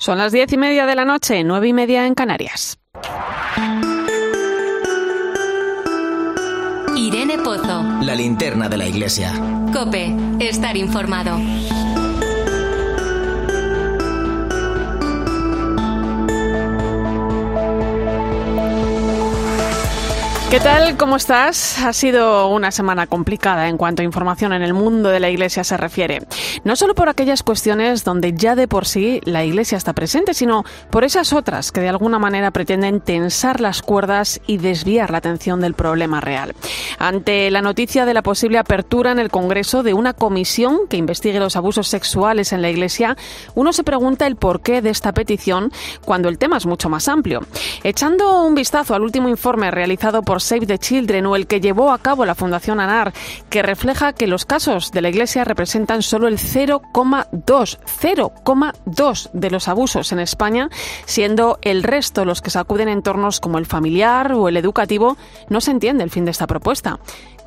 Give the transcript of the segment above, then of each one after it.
Son las diez y media de la noche, nueve y media en Canarias. Irene Pozo. La linterna de la iglesia. Cope, estar informado. ¿Qué tal? ¿Cómo estás? Ha sido una semana complicada en cuanto a información en el mundo de la Iglesia se refiere. No solo por aquellas cuestiones donde ya de por sí la Iglesia está presente, sino por esas otras que de alguna manera pretenden tensar las cuerdas y desviar la atención del problema real. Ante la noticia de la posible apertura en el Congreso de una comisión que investigue los abusos sexuales en la Iglesia, uno se pregunta el porqué de esta petición cuando el tema es mucho más amplio. Echando un vistazo al último informe realizado por Save the Children o el que llevó a cabo la Fundación ANAR, que refleja que los casos de la Iglesia representan solo el 0,2, 0,2 de los abusos en España, siendo el resto los que sacuden entornos como el familiar o el educativo, no se entiende el fin de esta propuesta.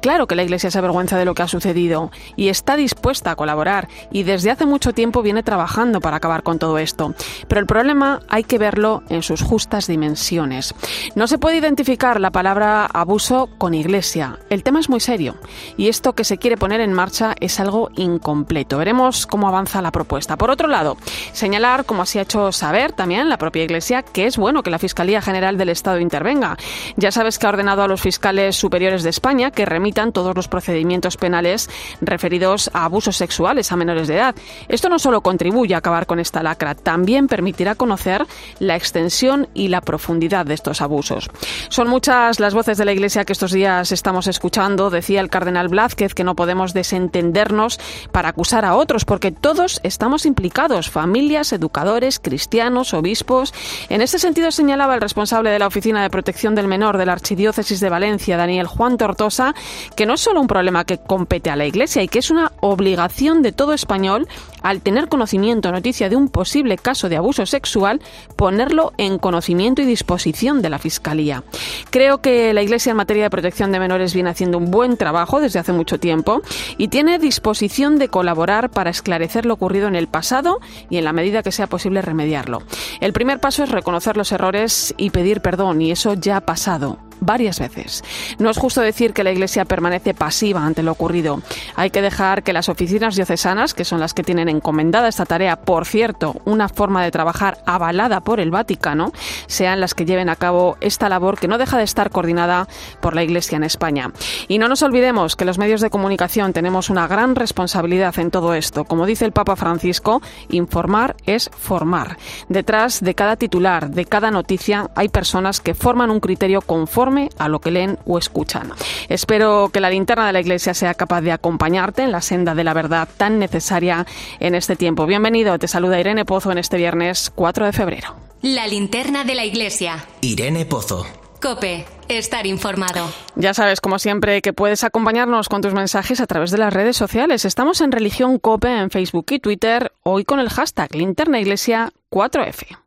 Claro que la Iglesia se avergüenza de lo que ha sucedido y está dispuesta a colaborar y desde hace mucho tiempo viene trabajando para acabar con todo esto. Pero el problema hay que verlo en sus justas dimensiones. No se puede identificar la palabra abuso con Iglesia. El tema es muy serio y esto que se quiere poner en marcha es algo incompleto. Veremos cómo avanza la propuesta. Por otro lado, señalar, como así ha hecho saber también la propia Iglesia, que es bueno que la Fiscalía General del Estado intervenga. Ya sabes que ha ordenado a los fiscales superiores de España que remitan todos los procedimientos penales referidos a abusos sexuales a menores de edad. Esto no solo contribuye a acabar con esta lacra, también permitirá conocer la extensión y la profundidad de estos abusos. Son muchas las voces de la Iglesia que estos días estamos escuchando. Decía el cardenal Blázquez que no podemos desentendernos para acusar a otros, porque todos estamos implicados, familias, educadores, cristianos, obispos. En este sentido señalaba el responsable de la Oficina de Protección del Menor de la Archidiócesis de Valencia, Daniel Juan Tortosa, que no es solo un problema que compete a la Iglesia y que es una obligación de todo español al tener conocimiento o noticia de un posible caso de abuso sexual, ponerlo en conocimiento y disposición de la Fiscalía. Creo que la Iglesia en materia de protección de menores viene haciendo un buen trabajo desde hace mucho tiempo y tiene disposición de colaborar para esclarecer lo ocurrido en el pasado y en la medida que sea posible remediarlo. El primer paso es reconocer los errores y pedir perdón y eso ya ha pasado varias veces. No es justo decir que la Iglesia permanece pasiva ante lo ocurrido. Hay que dejar que las oficinas diocesanas, que son las que tienen encomendada esta tarea, por cierto, una forma de trabajar avalada por el Vaticano, sean las que lleven a cabo esta labor que no deja de estar coordinada por la Iglesia en España. Y no nos olvidemos que los medios de comunicación tenemos una gran responsabilidad en todo esto. Como dice el Papa Francisco, informar es formar. Detrás de cada titular, de cada noticia, hay personas que forman un criterio conforme a lo que leen o escuchan. Espero que la linterna de la Iglesia sea capaz de acompañarte en la senda de la verdad tan necesaria en este tiempo. Bienvenido, te saluda Irene Pozo en este viernes 4 de febrero. La linterna de la Iglesia. Irene Pozo. Cope, estar informado. Ya sabes, como siempre, que puedes acompañarnos con tus mensajes a través de las redes sociales. Estamos en Religión Cope en Facebook y Twitter, hoy con el hashtag Linterna Iglesia 4F.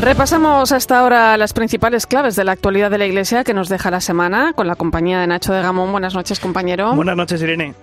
Repasamos hasta ahora las principales claves de la actualidad de la Iglesia que nos deja la semana con la compañía de Nacho de Gamón. Buenas noches, compañero. Buenas noches, Irene.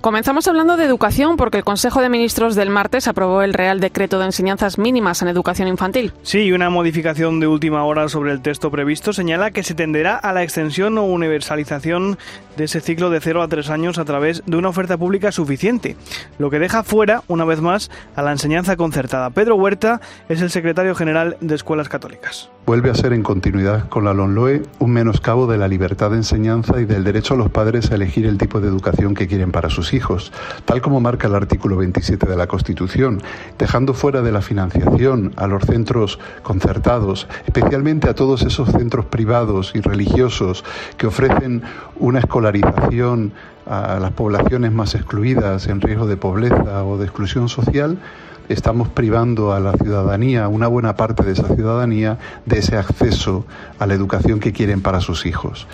Comenzamos hablando de educación porque el Consejo de Ministros del martes aprobó el Real Decreto de Enseñanzas Mínimas en Educación Infantil. Sí, y una modificación de última hora sobre el texto previsto señala que se tenderá a la extensión o universalización de ese ciclo de 0 a 3 años a través de una oferta pública suficiente, lo que deja fuera, una vez más, a la enseñanza concertada. Pedro Huerta es el secretario general de Escuelas Católicas. Vuelve a ser, en continuidad con la LONLOE, un menoscabo de la libertad de enseñanza y del derecho a los padres a elegir el tipo de educación que quieren para sus hijos, tal como marca el artículo 27 de la Constitución, dejando fuera de la financiación a los centros concertados, especialmente a todos esos centros privados y religiosos que ofrecen una escolarización a las poblaciones más excluidas en riesgo de pobreza o de exclusión social, estamos privando a la ciudadanía, una buena parte de esa ciudadanía, de ese acceso a la educación que quieren para sus hijos.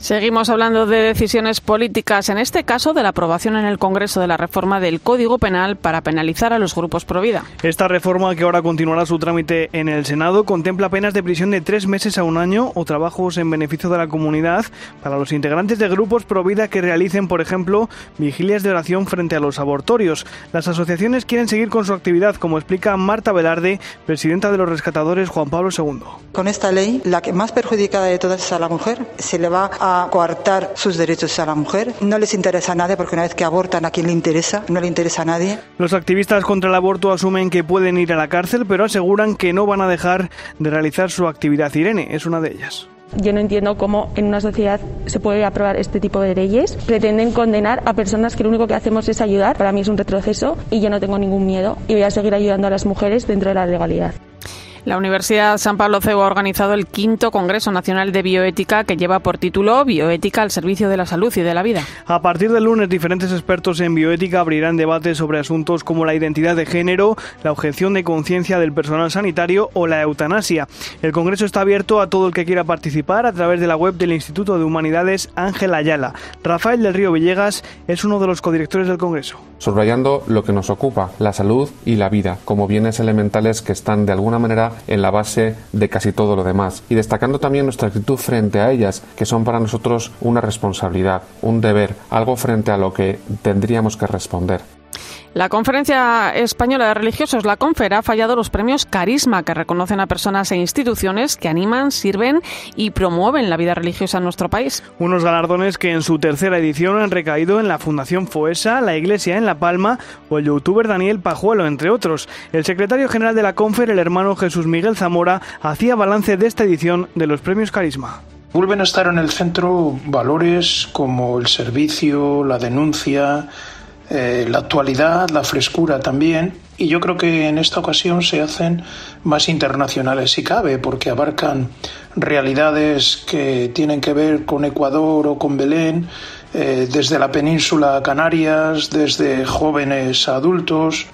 Seguimos hablando de decisiones políticas, en este caso de la aprobación en el Congreso de la reforma del Código Penal para penalizar a los grupos pro vida. Esta reforma, que ahora continuará su trámite en el Senado, contempla penas de prisión de tres meses a un año o trabajos en beneficio de la comunidad para los integrantes de grupos pro vida que realicen, por ejemplo, vigilias de oración frente a los abortorios. Las asociaciones quieren seguir con su actividad, como explica Marta Velarde, presidenta de los rescatadores Juan Pablo II. Con esta ley, la que más perjudicada de todas es a la mujer. Se le va a coartar sus derechos a la mujer. No les interesa a nadie porque una vez que abortan a quien le interesa, no le interesa a nadie. Los activistas contra el aborto asumen que pueden ir a la cárcel, pero aseguran que no van a dejar de realizar su actividad. Irene es una de ellas. Yo no entiendo cómo en una sociedad se puede aprobar este tipo de leyes. Pretenden condenar a personas que lo único que hacemos es ayudar. Para mí es un retroceso y yo no tengo ningún miedo y voy a seguir ayudando a las mujeres dentro de la legalidad. La Universidad San Pablo CEU ha organizado el quinto Congreso Nacional de Bioética que lleva por título Bioética al servicio de la salud y de la vida. A partir del lunes, diferentes expertos en bioética abrirán debates sobre asuntos como la identidad de género, la objeción de conciencia del personal sanitario o la eutanasia. El Congreso está abierto a todo el que quiera participar a través de la web del Instituto de Humanidades Ángel Ayala. Rafael del Río Villegas es uno de los codirectores del Congreso. Subrayando lo que nos ocupa, la salud y la vida, como bienes elementales que están de alguna manera en la base de casi todo lo demás y destacando también nuestra actitud frente a ellas, que son para nosotros una responsabilidad, un deber, algo frente a lo que tendríamos que responder. La Conferencia Española de Religiosos, la CONFER, ha fallado los premios Carisma, que reconocen a personas e instituciones que animan, sirven y promueven la vida religiosa en nuestro país. Unos galardones que en su tercera edición han recaído en la Fundación Foesa, la Iglesia en La Palma o el youtuber Daniel Pajuelo, entre otros. El secretario general de la CONFER, el hermano Jesús Miguel Zamora, hacía balance de esta edición de los premios Carisma. Vuelven a estar en el centro valores como el servicio, la denuncia, eh, la actualidad, la frescura también, y yo creo que en esta ocasión se hacen más internacionales si cabe, porque abarcan realidades que tienen que ver con Ecuador o con Belén, eh, desde la península a Canarias, desde jóvenes a adultos.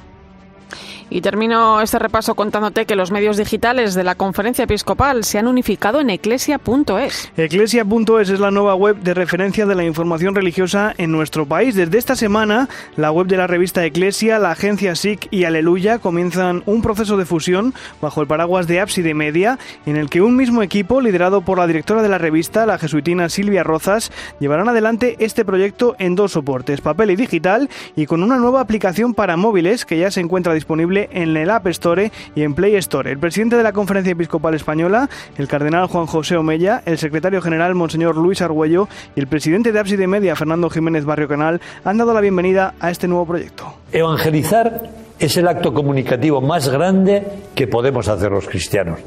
Y termino este repaso contándote que los medios digitales de la conferencia episcopal se han unificado en eclesia.es. Eclesia.es es la nueva web de referencia de la información religiosa en nuestro país. Desde esta semana, la web de la revista Eclesia, la agencia SIC y Aleluya comienzan un proceso de fusión bajo el paraguas de Ábside Media, en el que un mismo equipo, liderado por la directora de la revista, la jesuitina Silvia Rozas, llevarán adelante este proyecto en dos soportes, papel y digital, y con una nueva aplicación para móviles que ya se encuentra disponible en el App Store y en Play Store. El presidente de la Conferencia Episcopal Española, el cardenal Juan José Omella, el secretario general Monseñor Luis Argüello y el presidente de Ábside Media, Fernando Jiménez Barrio Canal, han dado la bienvenida a este nuevo proyecto. Evangelizar es el acto comunicativo más grande que podemos hacer los cristianos.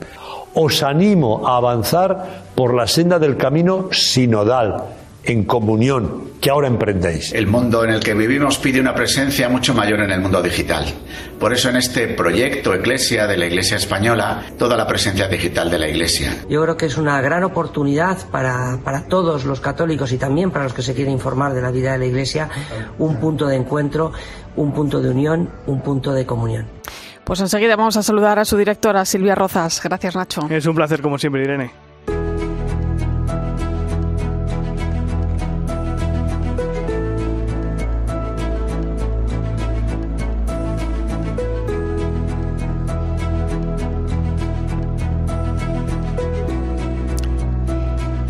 Os animo a avanzar por la senda del camino sinodal, en comunión que ahora emprendéis. El mundo en el que vivimos pide una presencia mucho mayor en el mundo digital. Por eso en este proyecto Eclesia de la Iglesia Española, toda la presencia digital de la Iglesia. Yo creo que es una gran oportunidad para, para todos los católicos y también para los que se quieren informar de la vida de la Iglesia, un punto de encuentro, un punto de unión, un punto de comunión. Pues enseguida vamos a saludar a su directora, Silvia Rozas. Gracias, Nacho. Es un placer, como siempre, Irene.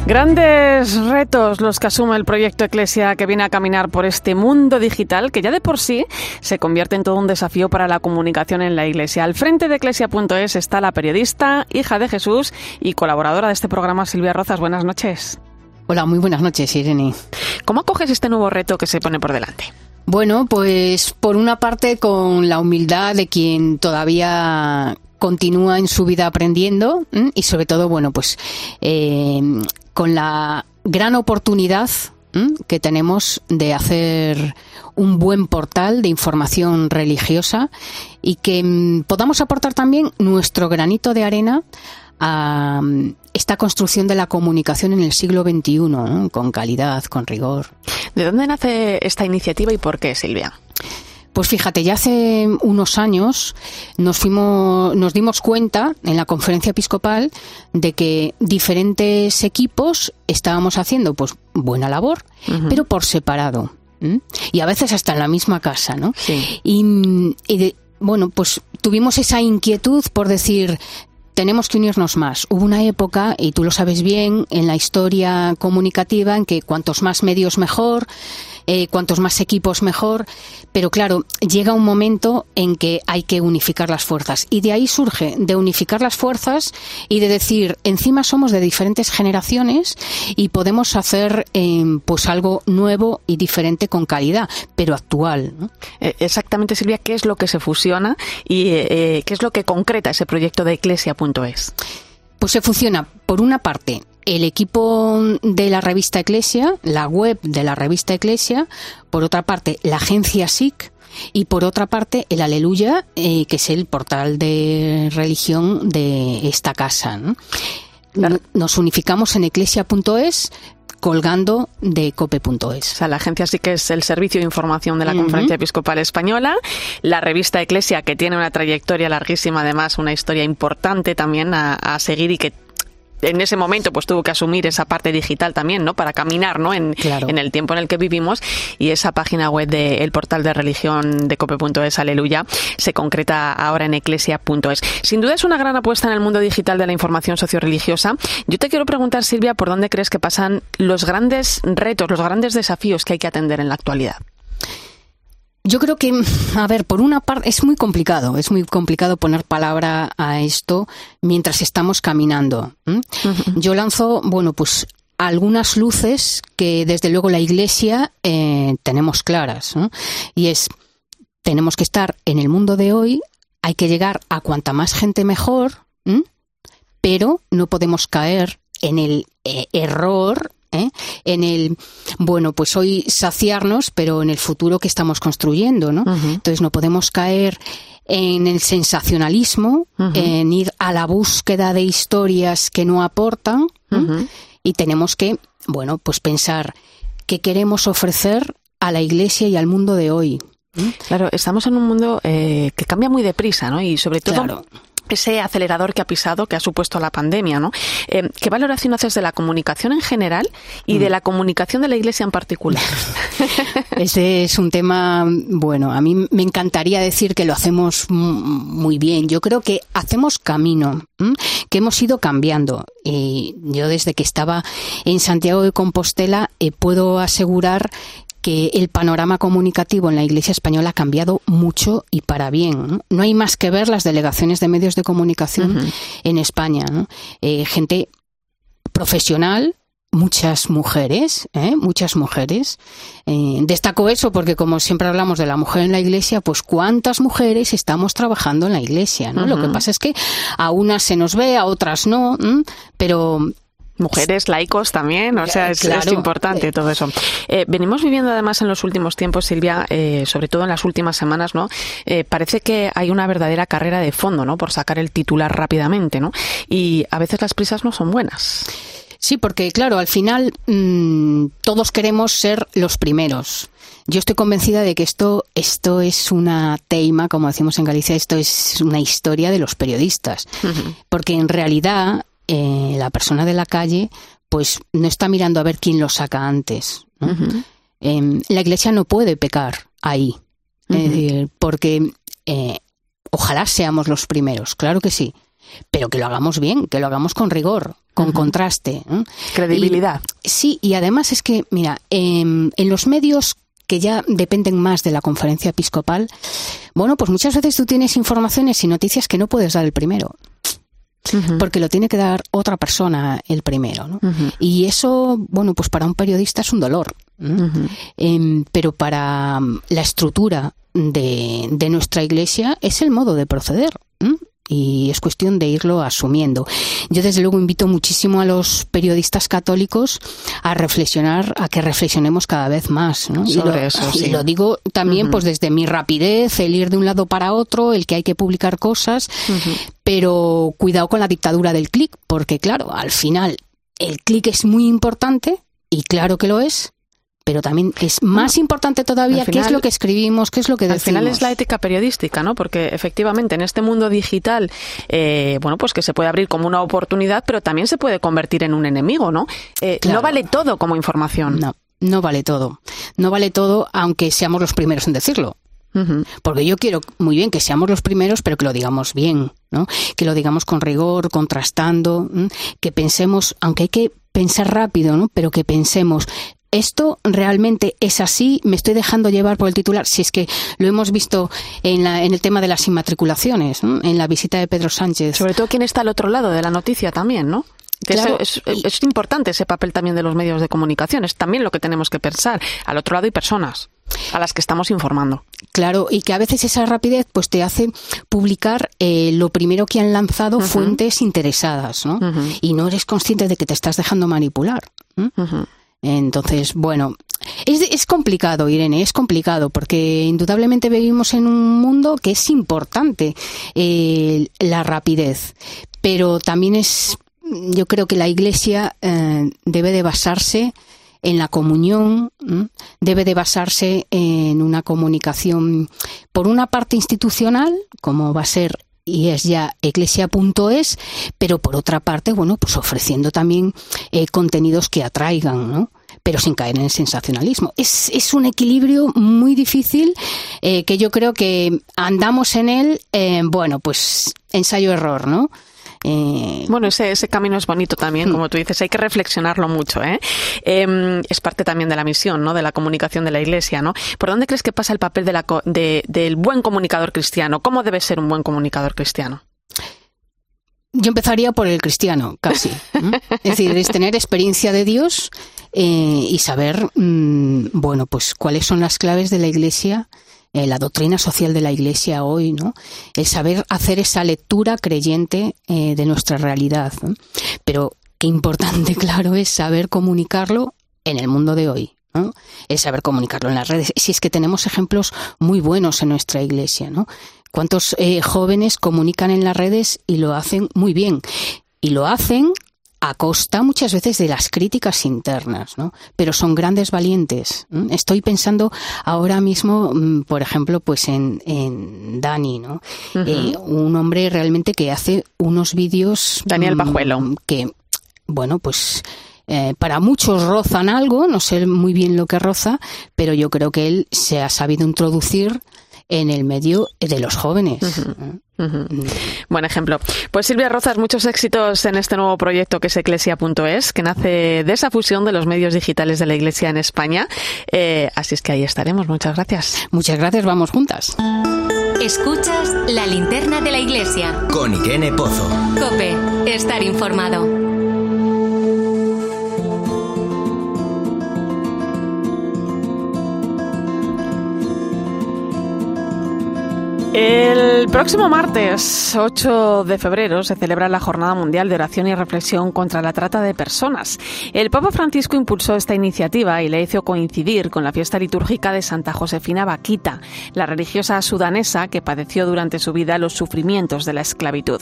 Grandes retos los que asume el proyecto Eclesia que viene a caminar por este mundo digital que ya de por sí se convierte en todo un desafío para la comunicación en la Iglesia. Al frente de Eclesia.es está la periodista, hija de Jesús y colaboradora de este programa Silvia Rozas. Buenas noches. Hola, muy buenas noches, Irene. ¿Cómo acoges este nuevo reto que se pone por delante? Bueno, pues por una parte con la humildad de quien todavía continúa en su vida aprendiendo y sobre todo, bueno, pues eh, con la gran oportunidad que tenemos de hacer un buen portal de información religiosa y que mm, podamos aportar también nuestro granito de arena a mm, esta construcción de la comunicación en el siglo XXI, con calidad, con rigor. ¿De dónde nace esta iniciativa y por qué, Silvia? Pues fíjate, ya hace unos años nos fuimos, nos dimos cuenta en la conferencia episcopal de que diferentes equipos estábamos haciendo pues buena labor, pero por separado. Y a veces hasta en la misma casa, ¿no? Y, bueno, pues tuvimos esa inquietud por decir, tenemos que unirnos más. Hubo una época, y tú lo sabes bien, en la historia comunicativa en que cuantos más medios mejor, eh, cuantos más equipos mejor, pero claro, llega un momento en que hay que unificar las fuerzas y de ahí surge de unificar las fuerzas y de decir, encima somos de diferentes generaciones y podemos hacer eh, pues algo nuevo y diferente con calidad, pero actual. Eh, exactamente, Silvia, ¿qué es lo que se fusiona y qué es lo que concreta ese proyecto de Eclesia.es? Pues se funciona, por una parte, el equipo de la revista Eclesia, la web de la revista Eclesia, por otra parte la agencia SIC y por otra parte el Aleluya, eh, que es el portal de religión de esta casa. Nos unificamos en eclesia.es colgando de cope.es. O sea, la agencia sí que es el servicio de información de la Conferencia Episcopal Española, la revista Eclesia que tiene una trayectoria larguísima, además una historia importante también a seguir y que en ese momento pues tuvo que asumir esa parte digital también, ¿no? Para caminar, ¿no? En, en el tiempo en el que vivimos y esa página web del portal de religión de cope.es, aleluya, se concreta ahora en eclesia.es. Sin duda es una gran apuesta en el mundo digital de la información socioreligiosa. Yo te quiero preguntar, Silvia, ¿por dónde crees que pasan los grandes retos, los grandes desafíos que hay que atender en la actualidad? Yo creo que, a ver, por una parte es muy complicado, es muy complicado poner palabra a esto mientras estamos caminando. Yo lanzo, bueno, pues algunas luces que desde luego la Iglesia eh, tenemos claras. Y es, tenemos que estar en el mundo de hoy, hay que llegar a cuanta más gente mejor, pero no podemos caer en el eh, error ¿eh? en el, bueno, pues hoy saciarnos, pero en el futuro que estamos construyendo, ¿no? Entonces no podemos caer en el sensacionalismo, en ir a la búsqueda de historias que no aportan y tenemos que, bueno, pues pensar qué queremos ofrecer a la Iglesia y al mundo de hoy. Claro, estamos en un mundo eh, que cambia muy deprisa, ¿no? Y sobre todo ese acelerador que ha pisado, que ha supuesto la pandemia, ¿no? Eh, ¿Qué valoración haces de la comunicación en general y de mm. la comunicación de la Iglesia en particular? Ese es un tema, bueno, a mí me encantaría decir que lo hacemos muy bien. Yo creo que hacemos camino, que hemos ido cambiando. Y yo desde que estaba en Santiago de Compostela eh, puedo asegurar que el panorama comunicativo en la Iglesia española ha cambiado mucho y para bien. No, hay más que ver las delegaciones de medios de comunicación en España. Eh, gente profesional, muchas mujeres, ¿eh? muchas mujeres. Eh, destaco eso porque como siempre hablamos de la mujer en la iglesia, pues cuántas mujeres estamos trabajando en la iglesia, ¿no? Lo que pasa es que a unas se nos ve, a otras no, pero Mujeres, laicos también, o sea, es, importante todo eso. Eh, venimos viviendo además en los últimos tiempos, Silvia, eh, sobre todo en las últimas semanas, ¿no? Eh, parece que hay una verdadera carrera de fondo, ¿no? Por sacar el titular rápidamente, ¿no? Y a veces las prisas no son buenas. Sí, porque claro, al final mm, todos queremos ser los primeros. Yo estoy convencida de que esto, esto es una teima, como decimos en Galicia, esto es una historia de los periodistas. Porque en realidad eh, la persona de la calle pues no está mirando a ver quién lo saca antes. Em, la iglesia no puede pecar ahí. porque eh, ojalá seamos los primeros, claro que sí, pero que lo hagamos bien, que lo hagamos con rigor, con contraste. Credibilidad. sí, y además es que, mira, em, en los medios que ya dependen más de la conferencia episcopal, bueno, pues muchas veces tú tienes informaciones y noticias que no puedes dar el primero porque lo tiene que dar otra persona el primero. ¿no? Y eso, bueno, pues para un periodista es un dolor, em, pero para mm, la estructura de, de, nuestra iglesia es el modo de proceder y es cuestión de irlo asumiendo. Yo desde luego invito muchísimo a los periodistas católicos a reflexionar, a que reflexionemos cada vez más. ¿no? Sobre y lo, eso, y lo digo también pues desde mi rapidez, el ir de un lado para otro, el que hay que publicar cosas, pero cuidado con la dictadura del clic, porque claro, al final el clic es muy importante y claro que lo es, pero también es más importante todavía qué es lo que escribimos, qué es lo que decimos. Al final es la ética periodística, ¿no? Porque efectivamente en este mundo digital, eh, bueno, pues que se puede abrir como una oportunidad, pero también se puede convertir en un enemigo, ¿no? Eh, no vale todo como información. No, no vale todo. No vale todo, aunque seamos los primeros en decirlo. Porque yo quiero muy bien que seamos los primeros, pero que lo digamos bien, ¿no? Que lo digamos con rigor, contrastando, que pensemos, aunque hay que pensar rápido, ¿no? Pero que pensemos, ¿esto realmente es así? ¿Me estoy dejando llevar por el titular? Si es que lo hemos visto en, la, en el tema de las inmatriculaciones, en la visita de Pedro Sánchez. Sobre todo quién está al otro lado de la noticia también, ¿no? es, es, importante ese papel también de los medios de comunicación, es también lo que tenemos que pensar. Al otro lado hay personas a las que estamos informando. Claro, y que a veces esa rapidez pues te hace publicar eh, lo primero que han lanzado fuentes interesadas, ¿no? Y no eres consciente de que te estás dejando manipular. Entonces, bueno, es, complicado, Irene, es complicado, porque indudablemente vivimos en un mundo que es importante eh, la rapidez, pero también es, yo creo que la Iglesia eh, debe de basarse en la comunión, debe de basarse en una comunicación, por una parte institucional, como va a ser y es ya eclesia.es, pero por otra parte, bueno, pues ofreciendo también eh, contenidos que atraigan, ¿no? pero sin caer en el sensacionalismo. Es, es un equilibrio muy difícil eh, que yo creo que andamos en él, eh, bueno, pues ensayo-error, ¿no? Eh, bueno, ese, ese camino es bonito también, hmm. como tú dices, hay que reflexionarlo mucho. ¿eh? Em, es parte también de la misión, ¿no? de la comunicación de la Iglesia. ¿no? ¿Por dónde crees que pasa el papel de la, de, del buen comunicador cristiano? ¿Cómo debe ser un buen comunicador cristiano? Yo empezaría por el cristiano, casi. es decir, es tener experiencia de Dios eh, y saber, mm, bueno, pues cuáles son las claves de la Iglesia eh, la doctrina social de la Iglesia hoy, ¿no? El saber hacer esa lectura creyente eh, de nuestra realidad. Pero qué importante, claro, es saber comunicarlo en el mundo de hoy. ¿no? El saber comunicarlo en las redes. Si es que tenemos ejemplos muy buenos en nuestra iglesia, ¿no? ¿Cuántos eh, jóvenes comunican en las redes y lo hacen muy bien? Y lo hacen a costa muchas veces de las críticas internas, ¿no? Pero son grandes valientes. Estoy pensando ahora mismo, mm, por ejemplo, pues en, en Dani, ¿no? Eh, un hombre realmente que hace unos vídeos... Daniel Bajuelo. Mm, que, bueno, pues... Eh, para muchos rozan algo, no sé muy bien lo que roza, pero yo creo que él se ha sabido introducir en el medio de los jóvenes. Buen ejemplo. Pues Silvia Rozas, muchos éxitos en este nuevo proyecto que es eclesia.es, que nace de esa fusión de los medios digitales de la Iglesia en España. Eh, así es que ahí estaremos. Muchas gracias. Muchas gracias. Vamos juntas. Escuchas la linterna de la Iglesia. Con Irene Pozo. Cope, estar informado. El próximo martes 8 de febrero se celebra la Jornada Mundial de Oración y Reflexión contra la Trata de Personas. El Papa Francisco impulsó esta iniciativa y la hizo coincidir con la fiesta litúrgica de Santa Josefina Baquita, la religiosa sudanesa que padeció durante su vida los sufrimientos de la esclavitud.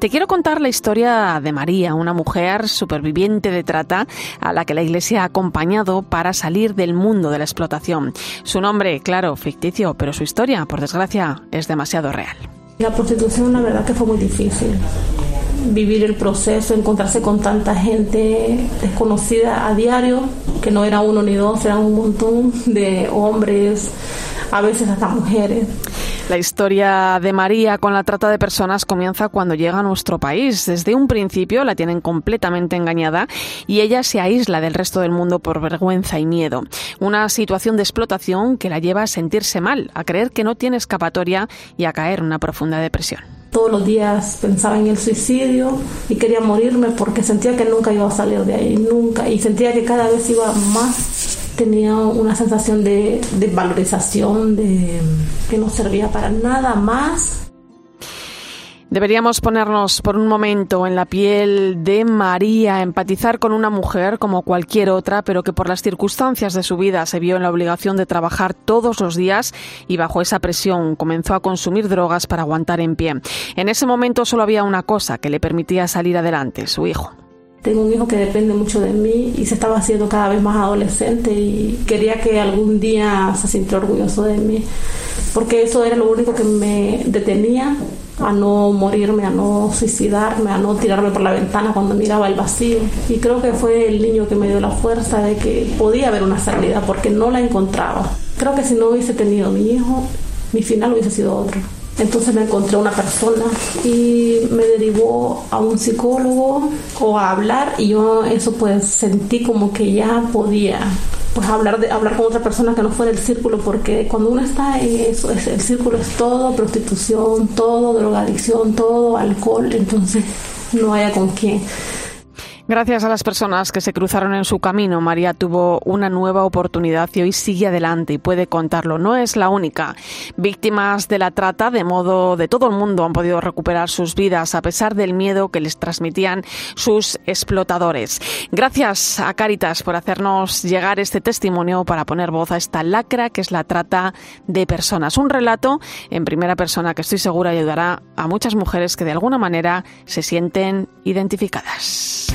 Te quiero contar la historia de María, una mujer superviviente de trata a la que la Iglesia ha acompañado para salir del mundo de la explotación. Su nombre, claro, ficticio, pero su historia, por desgracia, es demasiado real. La prostitución la verdad que fue muy difícil. Vivir el proceso, encontrarse con tanta gente desconocida a diario, que no era uno ni dos, eran un montón de hombres, a veces hasta mujeres. La historia de María con la trata de personas comienza cuando llega a nuestro país. Desde un principio la tienen completamente engañada y ella se aísla del resto del mundo por vergüenza y miedo. Una situación de explotación que la lleva a sentirse mal, a creer que no tiene escapatoria y a caer en una profunda depresión. Todos los días pensaba en el suicidio y quería morirme porque sentía que nunca iba a salir de ahí, nunca. Y sentía que cada vez iba más tenía una sensación de, valorización, de que no servía para nada más Deberíamos ponernos por un momento en la piel de María, empatizar con una mujer como cualquier otra, pero que por las circunstancias de su vida se vio en la obligación de trabajar todos los días y bajo esa presión comenzó a consumir drogas para aguantar en pie. En ese momento solo había una cosa que le permitía salir adelante, su hijo Tengo un hijo que depende mucho de mí y se estaba haciendo cada vez más adolescente y quería que algún día se sintiera orgulloso de mí, porque eso era lo único que me detenía a no morirme, a no suicidarme, a no tirarme por la ventana cuando miraba el vacío. Y creo que fue el niño que me dio la fuerza de que podía haber una salida porque no la encontraba. Creo que si no hubiese tenido mi hijo, mi final hubiese sido otro. Entonces me encontré una persona y me derivó a un psicólogo o a hablar y yo eso pues sentí como que ya podía pues hablar de hablar con otra persona que no fuera el círculo porque cuando uno está en eso el círculo es todo prostitución todo drogadicción todo alcohol entonces no haya con quién Gracias a las personas que se cruzaron en su camino, María tuvo una nueva oportunidad y hoy sigue adelante y puede contarlo. No es la única. Víctimas de la trata, de modo de todo el mundo, han podido recuperar sus vidas a pesar del miedo que les transmitían sus explotadores. Gracias a Caritas por hacernos llegar este testimonio para poner voz a esta lacra que es la trata de personas. Un relato en primera persona que estoy segura ayudará a muchas mujeres que de alguna manera se sienten identificadas.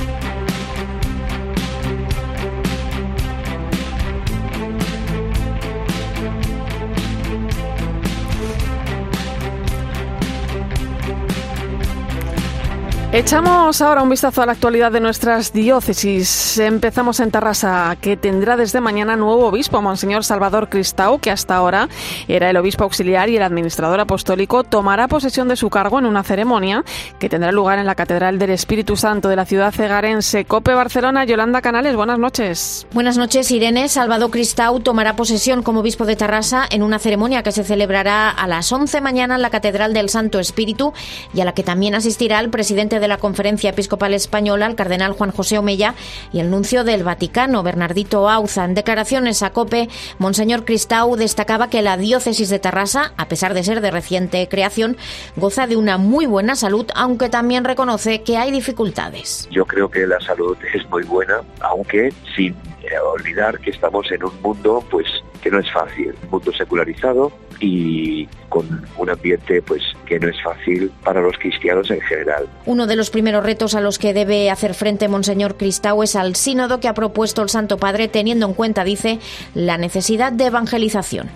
Echamos ahora un vistazo a la actualidad de nuestras diócesis. Empezamos en Tarrasa, que tendrá desde mañana nuevo obispo, Monseñor Salvador Cristau, que hasta ahora era el obispo auxiliar y el administrador apostólico, tomará posesión de su cargo en una ceremonia que tendrá lugar en la Catedral del Espíritu Santo de la ciudad cegarense. Cope Barcelona, Yolanda Canales, buenas noches. Buenas noches, Irene. Salvador Cristau tomará posesión como obispo de Tarrasa en una ceremonia que se celebrará a las 11 mañana en la Catedral del Santo Espíritu y a la que también asistirá el presidente de la Conferencia Episcopal Española, el cardenal Juan José Omella, y el nuncio del Vaticano, Bernardito Auza. En declaraciones a COPE, Monseñor Cristau destacaba que la diócesis de Tarrasa, a pesar de ser de reciente creación, goza de una muy buena salud, aunque también reconoce que hay dificultades. Yo creo que la salud es muy buena, aunque sin eh, olvidar que estamos en un mundo pues que no es fácil, un mundo secularizado y con un ambiente pues que no es fácil para los cristianos en general. Uno de los primeros retos a los que debe hacer frente Monseñor Cristau es al sínodo que ha propuesto el Santo Padre teniendo en cuenta, dice, la necesidad de evangelización.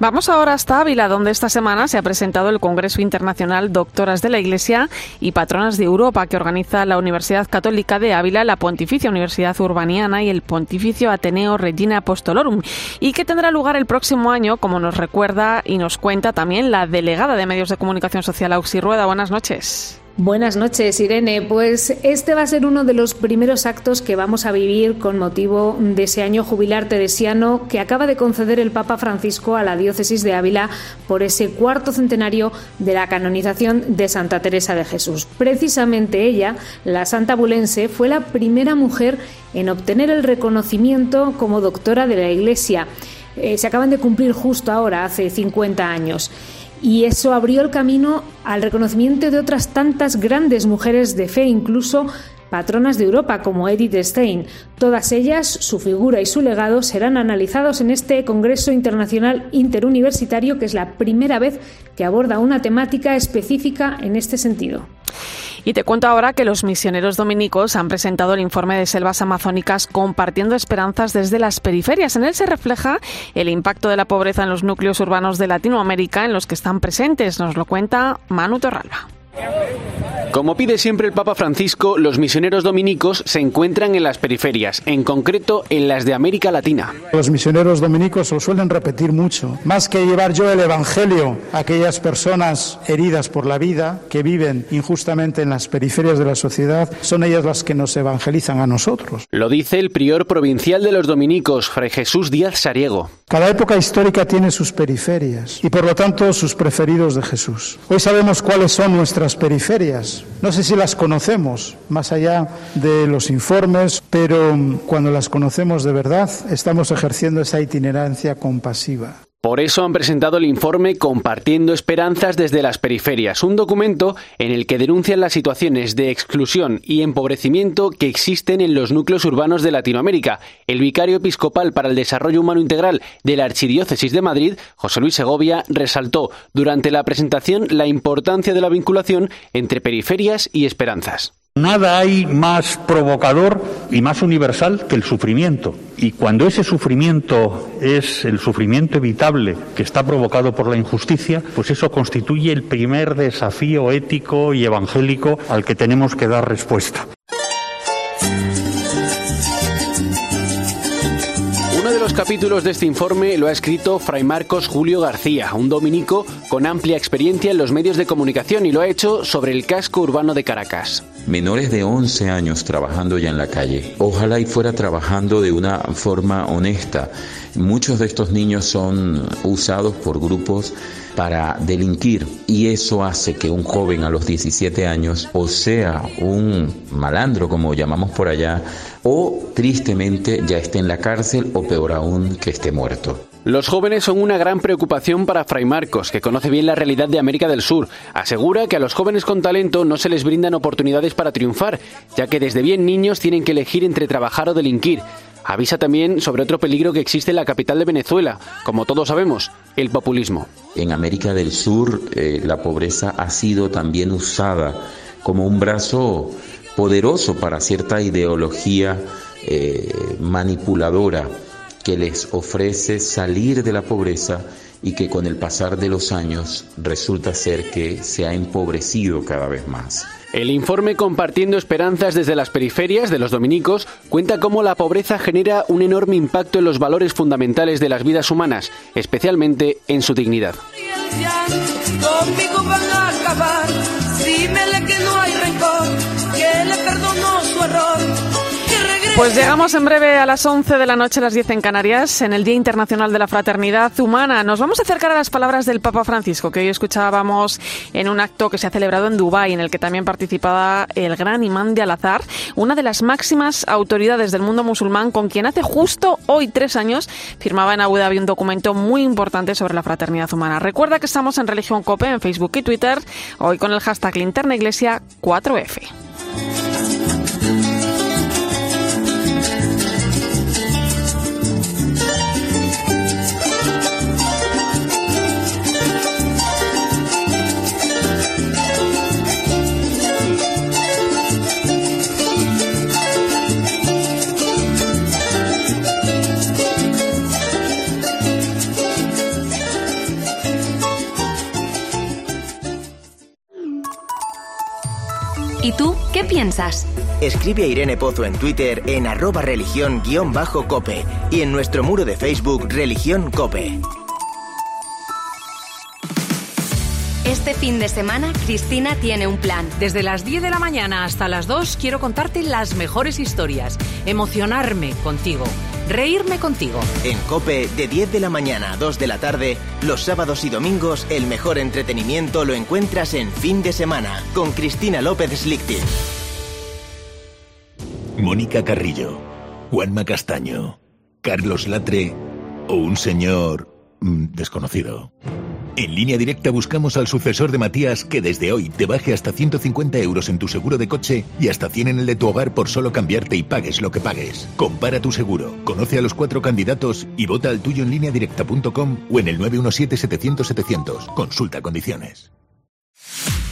Vamos ahora hasta Ávila, donde esta semana se ha presentado el Congreso Internacional Doctoras de la Iglesia y Patronas de Europa que organiza la Universidad Católica de Ávila, la Pontificia Universidad Urbaniana y el Pontificio Ateneo Regina Apostolorum, y que tendrá lugar el próximo año, como nos recuerda y nos cuenta también la delegada de Medios de Comunicación Social, Auxi Rueda. Buenas noches. Buenas noches, Irene. Pues este va a ser uno de los primeros actos que vamos a vivir con motivo de ese año jubilar teresiano que acaba de conceder el Papa Francisco a la diócesis de Ávila por ese cuarto centenario de la canonización de Santa Teresa de Jesús. Precisamente ella, la santa bulense, fue la primera mujer en obtener el reconocimiento como doctora de la Iglesia. Eh, se acaban de cumplir justo ahora, hace 50 años y eso abrió el camino al reconocimiento de otras tantas grandes mujeres de fe, incluso patronas de Europa como Edith Stein. Todas ellas, su figura y su legado serán analizados en este Congreso Internacional Interuniversitario, que es la primera vez que aborda una temática específica en este sentido. Y te cuento ahora que los misioneros dominicos han presentado el informe de selvas amazónicas compartiendo esperanzas desde las periferias. En él se refleja el impacto de la pobreza en los núcleos urbanos de Latinoamérica en los que están presentes. Nos lo cuenta Manu Torralba. Como pide siempre el Papa Francisco, los misioneros dominicos se encuentran en las periferias, en concreto en las de América Latina. Los misioneros dominicos lo suelen repetir mucho. Más que llevar yo el Evangelio a aquellas personas heridas por la vida, que viven injustamente en las periferias de la sociedad, son ellas las que nos evangelizan a nosotros. Lo dice el prior provincial de los dominicos, Fray Jesús Díaz Sariego. Cada época histórica tiene sus periferias y por lo tanto sus preferidos de Jesús. Hoy sabemos cuáles son nuestras periferias. No sé si las conocemos, más allá de los informes, pero cuando las conocemos de verdad, estamos ejerciendo esa itinerancia compasiva. Por eso han presentado el informe Compartiendo Esperanzas desde las Periferias, un documento en el que denuncian las situaciones de exclusión y empobrecimiento que existen en los núcleos urbanos de Latinoamérica. El vicario episcopal para el Desarrollo Humano Integral de la Archidiócesis de Madrid, José Luis Segovia, resaltó durante la presentación la importancia de la vinculación entre periferias y esperanzas. Nada hay más provocador y más universal que el sufrimiento. Y cuando ese sufrimiento es el sufrimiento evitable que está provocado por la injusticia, pues eso constituye el primer desafío ético y evangélico al que tenemos que dar respuesta. Uno de los capítulos de este informe lo ha escrito Fray Marcos Julio García, un dominico con amplia experiencia en los medios de comunicación y lo ha hecho sobre el casco urbano de Caracas menores de 11 años trabajando ya en la calle. Ojalá y fuera trabajando de una forma honesta. Muchos de estos niños son usados por grupos para delinquir y eso hace que un joven a los 17 años o sea un malandro como llamamos por allá o tristemente ya esté en la cárcel o peor aún que esté muerto. Los jóvenes son una gran preocupación para Fray Marcos, que conoce bien la realidad de América del Sur. Asegura que a los jóvenes con talento no se les brindan oportunidades para triunfar, ya que desde bien niños tienen que elegir entre trabajar o delinquir. Avisa también sobre otro peligro que existe en la capital de Venezuela, como todos sabemos, el populismo. En América del Sur eh, la pobreza ha sido también usada como un brazo poderoso para cierta ideología eh, manipuladora que les ofrece salir de la pobreza y que con el pasar de los años resulta ser que se ha empobrecido cada vez más. El informe Compartiendo Esperanzas desde las periferias de los dominicos cuenta cómo la pobreza genera un enorme impacto en los valores fundamentales de las vidas humanas, especialmente en su dignidad. Pues llegamos en breve a las 11 de la noche, las 10 en Canarias, en el Día Internacional de la Fraternidad Humana. Nos vamos a acercar a las palabras del Papa Francisco, que hoy escuchábamos en un acto que se ha celebrado en Dubái, en el que también participaba el gran imán de Al-Azhar, una de las máximas autoridades del mundo musulmán, con quien hace justo hoy tres años firmaba en Abu Dhabi un documento muy importante sobre la fraternidad humana. Recuerda que estamos en Religión Cope en Facebook y Twitter, hoy con el hashtag Linterna Iglesia 4F. Piensas? Escribe a Irene Pozo en Twitter en arroba religión-cope y en nuestro muro de Facebook Religión Cope. Este fin de semana, Cristina tiene un plan. Desde las 10 de la mañana hasta las 2 quiero contarte las mejores historias, emocionarme contigo, reírme contigo. En Cope, de 10 de la mañana a 2 de la tarde, los sábados y domingos, el mejor entretenimiento lo encuentras en fin de semana con Cristina López Slichting. Mónica Carrillo, Juanma Castaño, Carlos Latre o un señor mm, desconocido. En línea directa buscamos al sucesor de Matías que desde hoy te baje hasta 150 euros en tu seguro de coche y hasta 100 en el de tu hogar por solo cambiarte y pagues lo que pagues. Compara tu seguro, conoce a los cuatro candidatos y vota al tuyo en línea directa.com o en el 917-700-700. Consulta condiciones.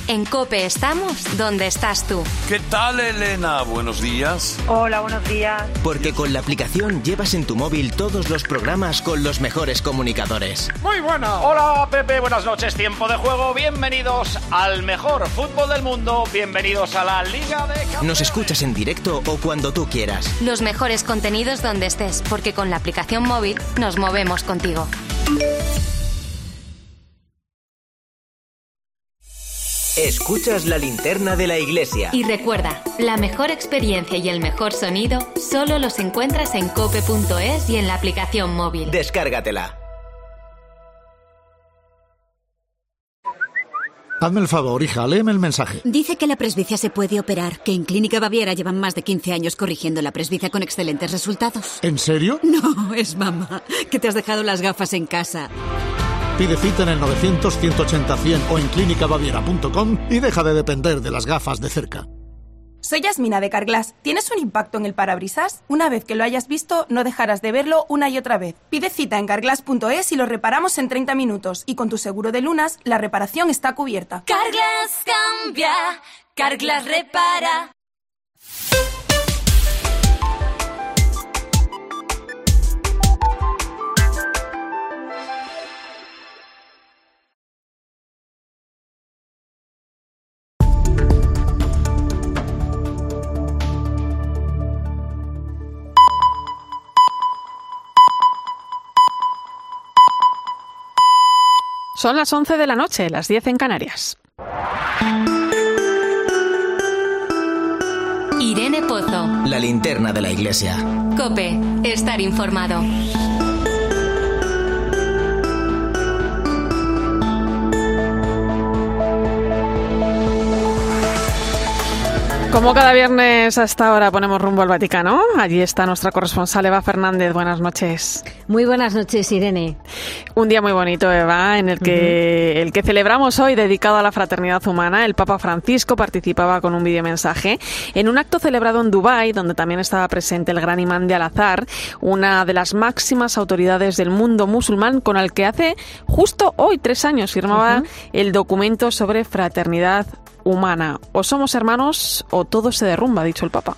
En Cope estamos donde estás tú. ¿Qué tal, Elena? Buenos días. Hola, buenos días. Porque con la aplicación llevas en tu móvil todos los programas con los mejores comunicadores. Muy buena. Hola, Pepe. Buenas noches. Tiempo de juego. Bienvenidos al mejor fútbol del mundo. Bienvenidos a la Liga de Campeones. Nos escuchas en directo o cuando tú quieras. Los mejores contenidos donde estés, porque con la aplicación móvil nos movemos contigo. Escuchas la linterna de la iglesia. Y recuerda, la mejor experiencia y el mejor sonido solo los encuentras en cope.es y en la aplicación móvil. Descárgatela. Hazme el favor, hija, léeme el mensaje. Dice que la presbicia se puede operar, que en Clínica Baviera llevan más de 15 años corrigiendo la presbicia con excelentes resultados. ¿En serio? No, es mamá, que te has dejado las gafas en casa. Pide cita en el 900-180-100 o en clínicabaviera.com y deja de depender de las gafas de cerca. Soy Yasmina de Carglass. ¿Tienes un impacto en el parabrisas? Una vez que lo hayas visto, no dejarás de verlo una y otra vez. Pide cita en carglass.es y lo reparamos en 30 minutos. Y con tu seguro de lunas, la reparación está cubierta. Carglass cambia, Carglass repara. Son las 11 de la noche, las 10 en Canarias. Irene Pozo. La linterna de la iglesia. Cope, estar informado. Como cada viernes a esta hora ponemos rumbo al Vaticano, allí está nuestra corresponsal Eva Fernández. Buenas noches. Muy buenas noches, Irene. Un día muy bonito, Eva, en el que el que celebramos hoy dedicado a la fraternidad humana. El Papa Francisco participaba con un videomensaje en un acto celebrado en Dubái, donde también estaba presente el gran imán de Al-Azhar, una de las máximas autoridades del mundo musulmán, con el que hace justo hoy tres años firmaba el documento sobre fraternidad humana. O somos hermanos o todo se derrumba, ha dicho el Papa.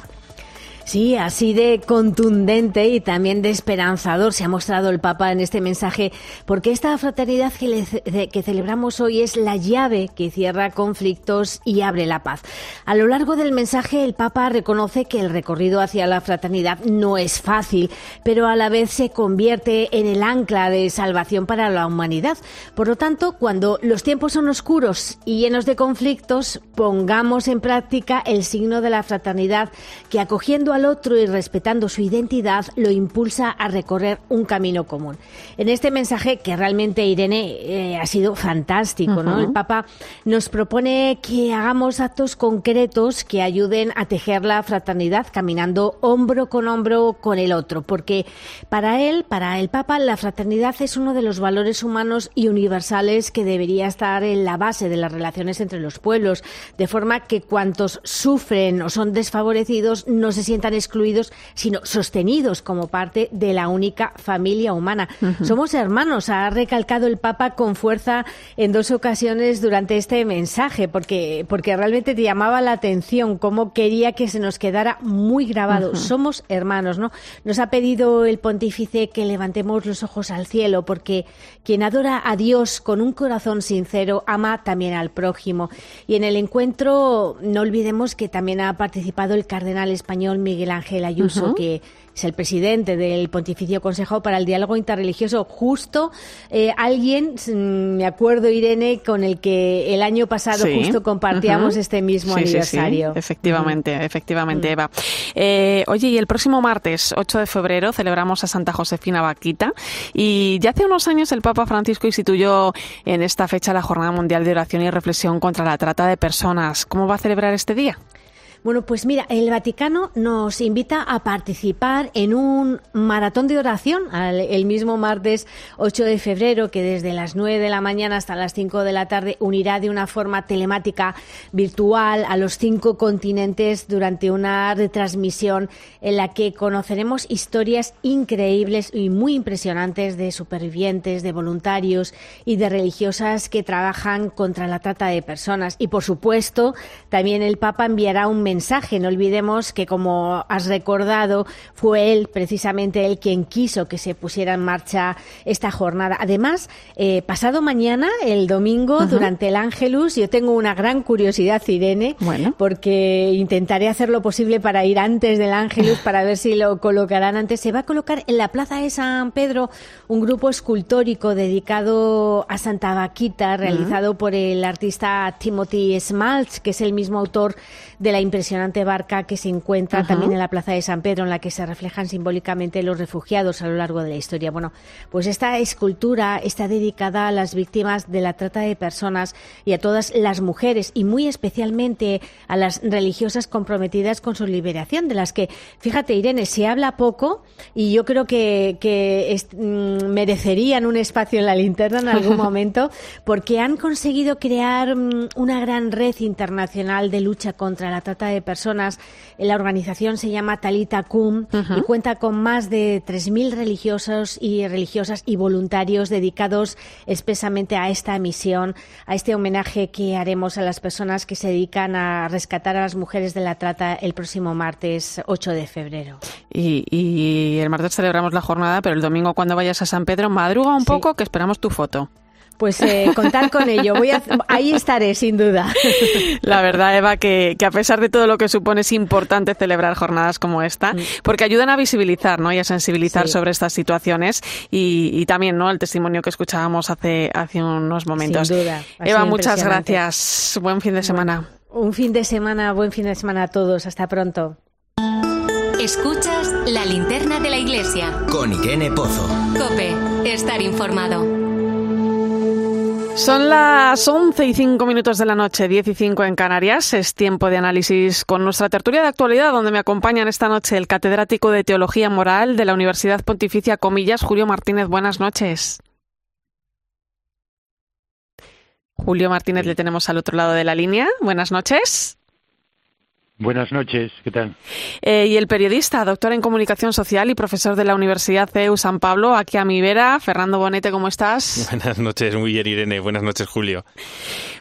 Sí, así de contundente y también de esperanzador se ha mostrado el Papa en este mensaje, porque esta fraternidad que, celebramos hoy es la llave que cierra conflictos y abre la paz. A lo largo del mensaje, el Papa reconoce que el recorrido hacia la fraternidad no es fácil, pero a la vez se convierte en el ancla de salvación para la humanidad. Por lo tanto, cuando los tiempos son oscuros y llenos de conflictos, pongamos en práctica el signo de la fraternidad que acogiendo a al otro y respetando su identidad lo impulsa a recorrer un camino común. En este mensaje, que realmente Irene eh, ha sido fantástico, ¿no? El Papa nos propone que hagamos actos concretos que ayuden a tejer la fraternidad caminando hombro con hombro con el otro, porque para él, para el Papa, la fraternidad es uno de los valores humanos y universales que debería estar en la base de las relaciones entre los pueblos, de forma que cuantos sufren o son desfavorecidos no se sientan excluidos, sino sostenidos como parte de la única familia humana. Somos hermanos, ha recalcado el Papa con fuerza en dos ocasiones durante este mensaje, porque, porque realmente te llamaba la atención cómo quería que se nos quedara muy grabado. Somos hermanos, ¿no? Nos ha pedido el pontífice que levantemos los ojos al cielo, porque quien adora a Dios con un corazón sincero ama también al prójimo. Y en el encuentro no olvidemos que también ha participado el cardenal español Miguel Miguel Ángel Ayuso, que es el presidente del Pontificio Consejo para el Diálogo Interreligioso, justo eh, alguien, mm, me acuerdo Irene, con el que el año pasado justo compartíamos este mismo aniversario. Efectivamente, efectivamente, Eva. Eh, oye, y el próximo martes, 8 de febrero, celebramos a Santa Josefina Vaquita y ya hace unos años el Papa Francisco instituyó en esta fecha la Jornada Mundial de Oración y Reflexión contra la Trata de Personas. ¿Cómo va a celebrar este día? Bueno, pues mira, el Vaticano nos invita a participar en un maratón de oración el mismo martes 8 de febrero, que desde las 9 de la mañana hasta las 5 de la tarde unirá de una forma telemática virtual a los cinco continentes durante una retransmisión en la que conoceremos historias increíbles y muy impresionantes de supervivientes, de voluntarios y de religiosas que trabajan contra la trata de personas. Y por supuesto, también el Papa enviará un mensaje. No olvidemos que, como has recordado, fue él, precisamente él, quien quiso que se pusiera en marcha esta jornada. Además, eh, pasado mañana, el domingo, durante el Ángelus, yo tengo una gran curiosidad, Irene, porque intentaré hacer lo posible para ir antes del Ángelus, para ver si lo colocarán antes. Se va a colocar en la Plaza de San Pedro un grupo escultórico dedicado a Santa Vaquita, realizado por el artista Timothy Smaltz, que es el mismo autor de la impresionante barca que se encuentra también en la Plaza de San Pedro, en la que se reflejan simbólicamente los refugiados a lo largo de la historia. Bueno, pues esta escultura está dedicada a las víctimas de la trata de personas y a todas las mujeres y muy especialmente a las religiosas comprometidas con su liberación, de las que, fíjate, Irene, se habla poco y yo creo que, que mm, merecerían un espacio en la linterna en algún momento porque han conseguido crear mm, una gran red internacional de lucha contra la trata de personas. La organización se llama Talita Kum y cuenta con más de 3.000 religiosos y religiosas y voluntarios dedicados expresamente a esta misión, a este homenaje que haremos a las personas que se dedican a rescatar a las mujeres de la trata el próximo martes 8 de febrero. Y, el martes celebramos la jornada, pero el domingo cuando vayas a San Pedro, madruga un poco que esperamos tu foto. Pues eh, contar con ello. Voy a, ahí estaré, sin duda. La verdad, Eva, que, a pesar de todo lo que supone, es importante celebrar jornadas como esta, mm. porque ayudan a visibilizar ¿no? y a sensibilizar sobre estas situaciones y, también ¿no? el testimonio que escuchábamos hace, hace unos momentos. Sin duda. Eva, muchas gracias. Buen fin de semana. un fin de semana, buen fin de semana a todos. Hasta pronto. Escuchas la linterna de la iglesia. Con Irene Pozo. Cope, estar informado. Son las 11 y 5 minutos de la noche, 10 y 5 en Canarias. Es tiempo de análisis con nuestra tertulia de actualidad, donde me acompañan esta noche el catedrático de Teología Moral de la Universidad Pontificia Comillas, Julio Martínez. Buenas noches. Julio Martínez le tenemos al otro lado de la línea. Buenas noches. Buenas noches, ¿qué tal? Eh, y el periodista, doctor en comunicación social y profesor de la Universidad CEU San Pablo, aquí a mi vera, Fernando Bonete, ¿cómo estás? Buenas noches, muy bien Irene, buenas noches Julio.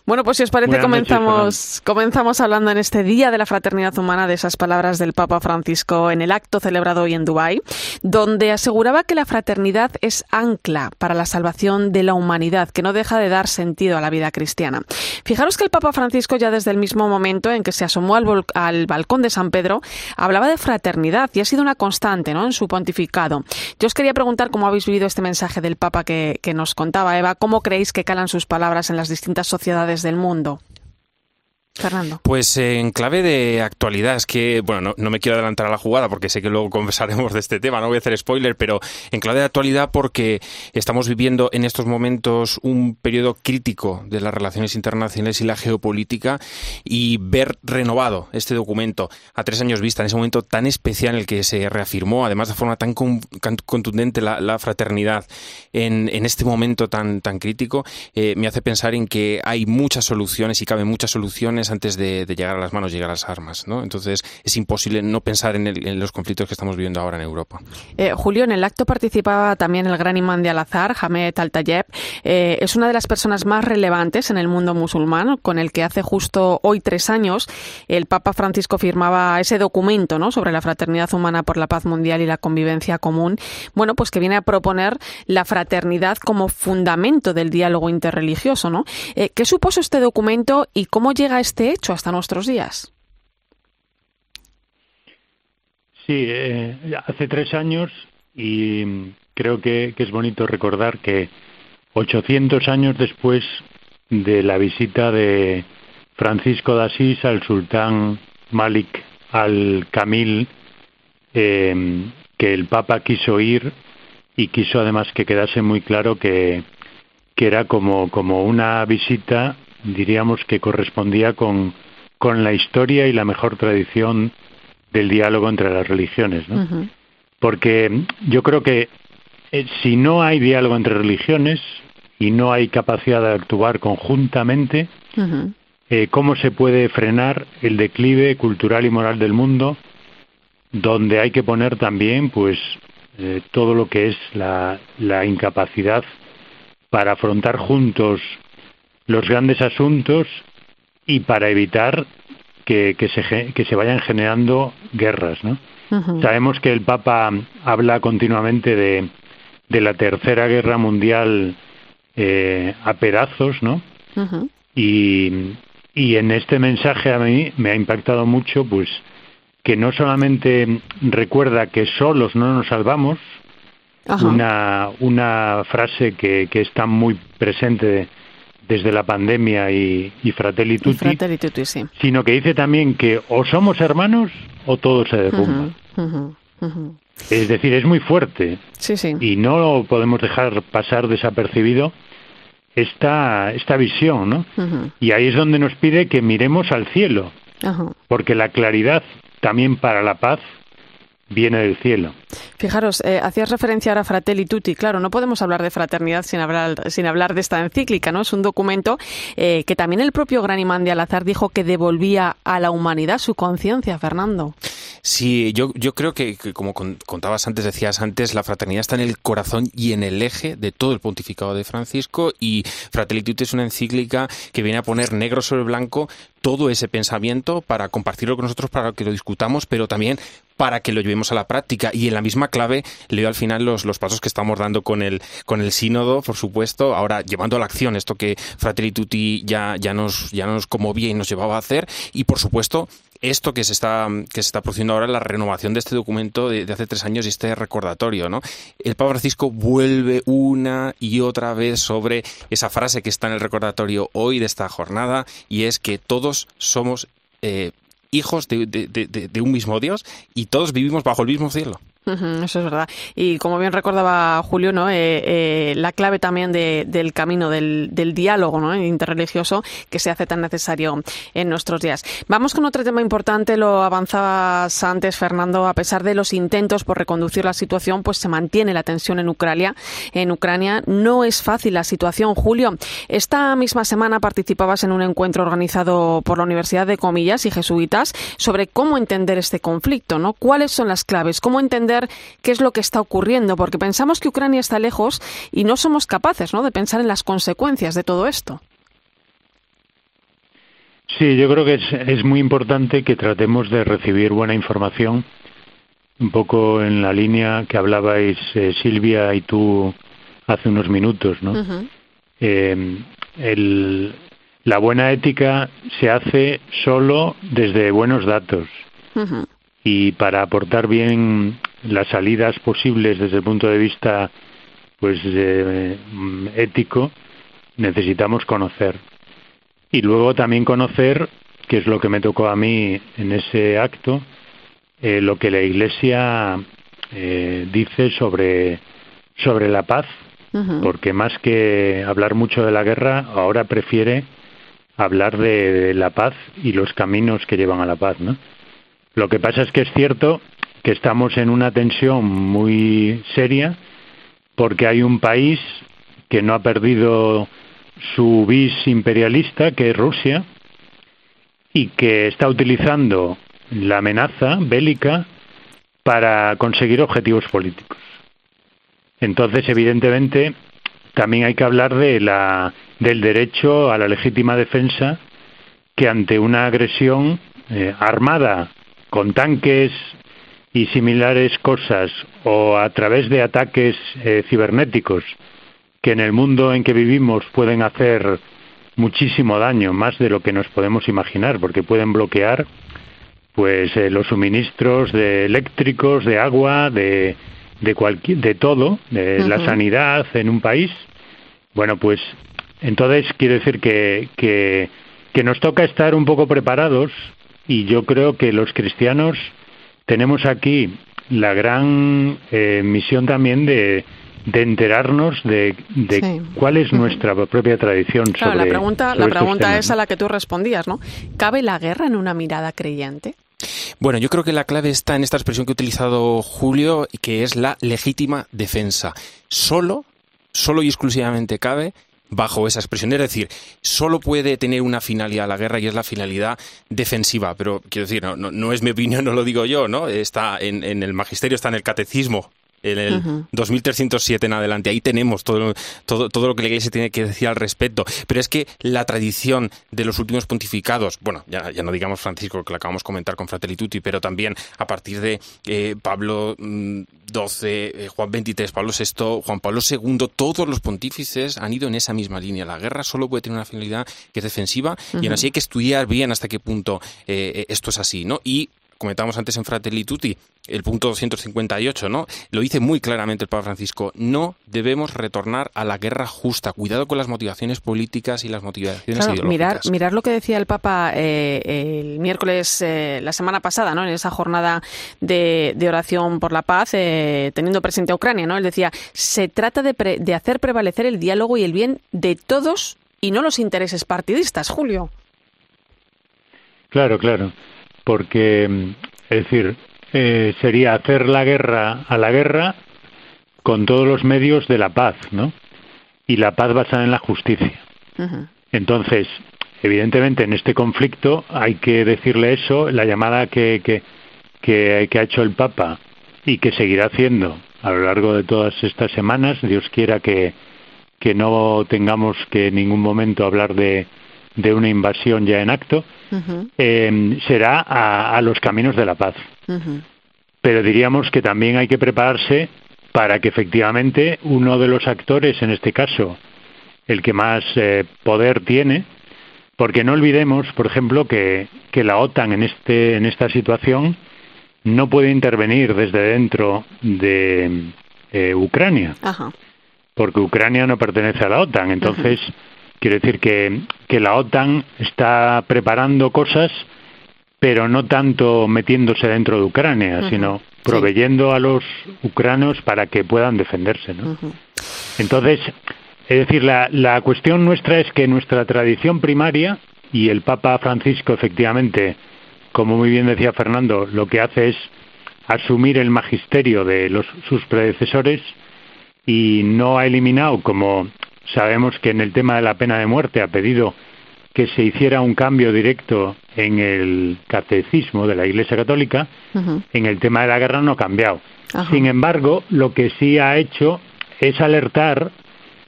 Bueno, pues si os parece, comenzamos, comenzamos hablando en este Día de la Fraternidad Humana de esas palabras del Papa Francisco en el acto celebrado hoy en Dubái, donde aseguraba que la fraternidad es ancla para la salvación de la humanidad, que no deja de dar sentido a la vida cristiana. Fijaros que el Papa Francisco ya desde el mismo momento en que se asomó al, al balcón de San Pedro hablaba de fraternidad y ha sido una constante ¿no? en su pontificado. Yo os quería preguntar cómo habéis vivido este mensaje del Papa que, que nos contaba Eva, cómo creéis que calan sus palabras en las distintas sociedades del mundo. Fernando. Pues en clave de actualidad, es que, bueno, no, me quiero adelantar a la jugada porque sé que luego conversaremos de este tema, no voy a hacer spoiler, pero en clave de actualidad porque estamos viviendo en estos momentos un periodo crítico de las relaciones internacionales y la geopolítica y ver renovado este documento a tres años vista, en ese momento tan especial en el que se reafirmó, además de forma tan contundente la, fraternidad en, este momento tan, tan crítico, eh, me hace pensar en que hay muchas soluciones y caben muchas soluciones antes de, llegar a las manos, llegar a las armas, ¿no? Entonces es imposible no pensar en, los conflictos que estamos viviendo ahora en Europa. Eh, Julio, en el acto participaba también el gran imán de Al-Azhar, Hamed Al-Tayeb. Eh, es una de las personas más relevantes en el mundo musulmán, con el que hace justo hoy tres años el Papa Francisco firmaba ese documento, ¿no? Sobre la fraternidad humana por la paz mundial y la convivencia común. Bueno, pues que viene a proponer la fraternidad como fundamento del diálogo interreligioso, ¿no? Eh, ¿Qué supuso este documento y cómo llega este este hecho hasta nuestros días. Sí, eh, hace tres años y creo que, es bonito recordar que 800 años después de la visita de Francisco de Asís al sultán Malik al-Kamil, em, que el Papa quiso ir y quiso además que quedase muy claro que, que era como, como una visita diríamos que correspondía con, con la historia y la mejor tradición del diálogo entre las religiones. ¿no? Porque yo creo que eh, si no hay diálogo entre religiones y no hay capacidad de actuar conjuntamente, eh, ¿cómo se puede frenar el declive cultural y moral del mundo? Donde hay que poner también, pues, eh, todo lo que es la, la incapacidad para afrontar juntos los grandes asuntos y para evitar que, se, que se vayan generando guerras. ¿no? Sabemos que el Papa habla continuamente de, de la Tercera Guerra Mundial eh, a pedazos, ¿no? y, y en este mensaje a mí me ha impactado mucho, pues, que no solamente recuerda que solos no nos salvamos, una, una frase que, que está muy presente desde la pandemia y, Fratelli Tutti, sino que dice también que o somos hermanos o todo se derrumba. Es decir, es muy fuerte. Y no podemos dejar pasar desapercibido esta, esta visión, ¿no? Y ahí es donde nos pide que miremos al cielo, porque la claridad también para la paz viene del cielo. Fijaros, eh, hacías referencia ahora a Fratelli Tutti. Claro, no podemos hablar de fraternidad sin hablar, sin hablar de esta encíclica, ¿no? Es un documento eh, que también el propio Gran Imán de Alazar dijo que devolvía a la humanidad su conciencia, Fernando. Sí, yo, yo creo que, como contabas antes, decías antes, la fraternidad está en el corazón y en el eje de todo el pontificado de Francisco y Fratelli Tutti es una encíclica que viene a poner negro sobre blanco todo ese pensamiento para compartirlo con nosotros, para que lo discutamos, pero también para que lo llevemos a la práctica. Y en la misma clave leo al final los, los pasos que estamos dando con el, con el sínodo, por supuesto, ahora llevando a la acción esto que Fratelli Tutti ya, ya, nos, ya nos conmovía y nos llevaba a hacer. Y por supuesto, esto que se está que se está produciendo ahora la renovación de este documento de, hace tres años y este recordatorio, ¿no? El Papa Francisco vuelve una y otra vez sobre esa frase que está en el recordatorio hoy de esta jornada y es que todos somos eh, hijos de un mismo Dios y todos vivimos bajo el mismo cielo eso es verdad. Y como bien recordaba Julio, ¿no? Eh, eh, la clave también del camino del, diálogo ¿no? interreligioso que se hace tan necesario en nuestros días. Vamos con otro tema importante, lo avanzabas antes, Fernando. A pesar de los intentos por reconducir la situación, pues se mantiene la tensión en Ucrania. En Ucrania no es fácil la situación. Julio, esta misma semana participabas en un encuentro organizado por la Universidad de Comillas y Jesuitas sobre cómo entender este conflicto, ¿no? ¿Cuáles son las claves? ¿Cómo entender qué es lo que está ocurriendo, porque pensamos que Ucrania está lejos y no somos capaces ¿no? de pensar en las consecuencias de todo esto. Sí, yo creo que es, muy importante que tratemos de recibir buena información, un poco en la línea que hablabais eh, Silvia y tú hace unos minutos, ¿no? Eh, la buena ética se hace solo desde buenos datos y para aportar bien las salidas posibles desde el punto de vista pues eh, ético necesitamos conocer. Y luego también conocer que es lo que me tocó a mí en ese acto eh, lo que la Iglesia eh, dice sobre sobre la paz porque más que hablar mucho de la guerra ahora prefiere hablar de, la paz y los caminos que llevan a la paz no lo que pasa es que es cierto que estamos en una tensión muy seria porque hay un país que no ha perdido su bis imperialista, que es Rusia, y que está utilizando la amenaza bélica para conseguir objetivos políticos. Entonces, evidentemente, también hay que hablar de la, del derecho a la legítima defensa que ante una agresión eh, armada con tanques y similares cosas o a través de ataques eh, cibernéticos que en el mundo en que vivimos pueden hacer muchísimo daño, más de lo que nos podemos imaginar, porque pueden bloquear pues eh, los suministros de eléctricos, de agua, de de cualquier de todo, de la sanidad en un país. Bueno, pues entonces quiero decir que, que que nos toca estar un poco preparados y yo creo que los cristianos tenemos aquí la gran eh, misión también de, de enterarnos de, cuál es nuestra propia tradición. Claro, la pregunta, la pregunta es a la que tú respondías, ¿no? ¿Cabe la guerra en una mirada creyente? Bueno, yo creo que la clave está en esta expresión que ha utilizado Julio, que es la legítima defensa. Solo, solo y exclusivamente cabe bajo esa expresión. Es decir, solo puede tener una finalidad la guerra y es la finalidad defensiva. Pero quiero decir, no, no, es mi opinión, no lo digo yo, ¿no? Está en, en el magisterio, está en el catecismo en el 2307 en adelante. Ahí tenemos todo, todo, todo lo que la Iglesia tiene que decir al respecto. Pero es que la tradición de los últimos pontificados, bueno, ya, ya no digamos Francisco, que lo acabamos de comentar con Fratelli Tutti, pero también a partir de eh, Pablo XII, mm, eh, Juan XXIII, Pablo VI, Juan Pablo II, todos los pontífices han ido en esa misma línea. La guerra solo puede tener una finalidad que es defensiva y aún así hay que estudiar bien hasta qué punto eh, esto es así, ¿no? Y comentábamos antes en Fratelli Tutti, el punto 258, ¿no? Lo dice muy claramente el Papa Francisco, no debemos retornar a la guerra justa. Cuidado con las motivaciones políticas y las motivaciones ideológicas. Mirar, mirar lo que decía el Papa eh, el miércoles, eh, la semana pasada, ¿no? En esa jornada de, oración por la paz, eh, teniendo presente a Ucrania, ¿no? Él decía, se trata de, de hacer prevalecer el diálogo y el bien de todos y no los intereses partidistas, Julio. Claro, claro porque, es decir, eh, sería hacer la guerra a la guerra con todos los medios de la paz, ¿no? Y la paz basada en la justicia. Entonces, evidentemente en este conflicto hay que decirle eso, la llamada que, que, que, ha hecho el Papa y que seguirá haciendo a lo largo de todas estas semanas, Dios quiera que, que no tengamos que en ningún momento hablar de, de una invasión ya en acto, eh, será a, los caminos de la paz. Pero diríamos que también hay que prepararse para que efectivamente uno de los actores, en este caso, el que más eh, poder tiene, porque no olvidemos, por ejemplo, que, que la OTAN en, este, en esta situación no puede intervenir desde dentro de eh, Ucrania, porque Ucrania no pertenece a la OTAN. Entonces, quiero decir que, que la OTAN está preparando cosas, pero no tanto metiéndose dentro de Ucrania, sino proveyendo a los ucranos para que puedan defenderse. ¿no? Entonces, es decir, la, la cuestión nuestra es que nuestra tradición primaria, y el Papa Francisco efectivamente, como muy bien decía Fernando, lo que hace es asumir el magisterio de los, sus predecesores y no ha eliminado, como sabemos que en el tema de la pena de muerte ha pedido que se hiciera un cambio directo en el catecismo de la Iglesia Católica, en el tema de la guerra no ha cambiado. Sin embargo, lo que sí ha hecho es alertar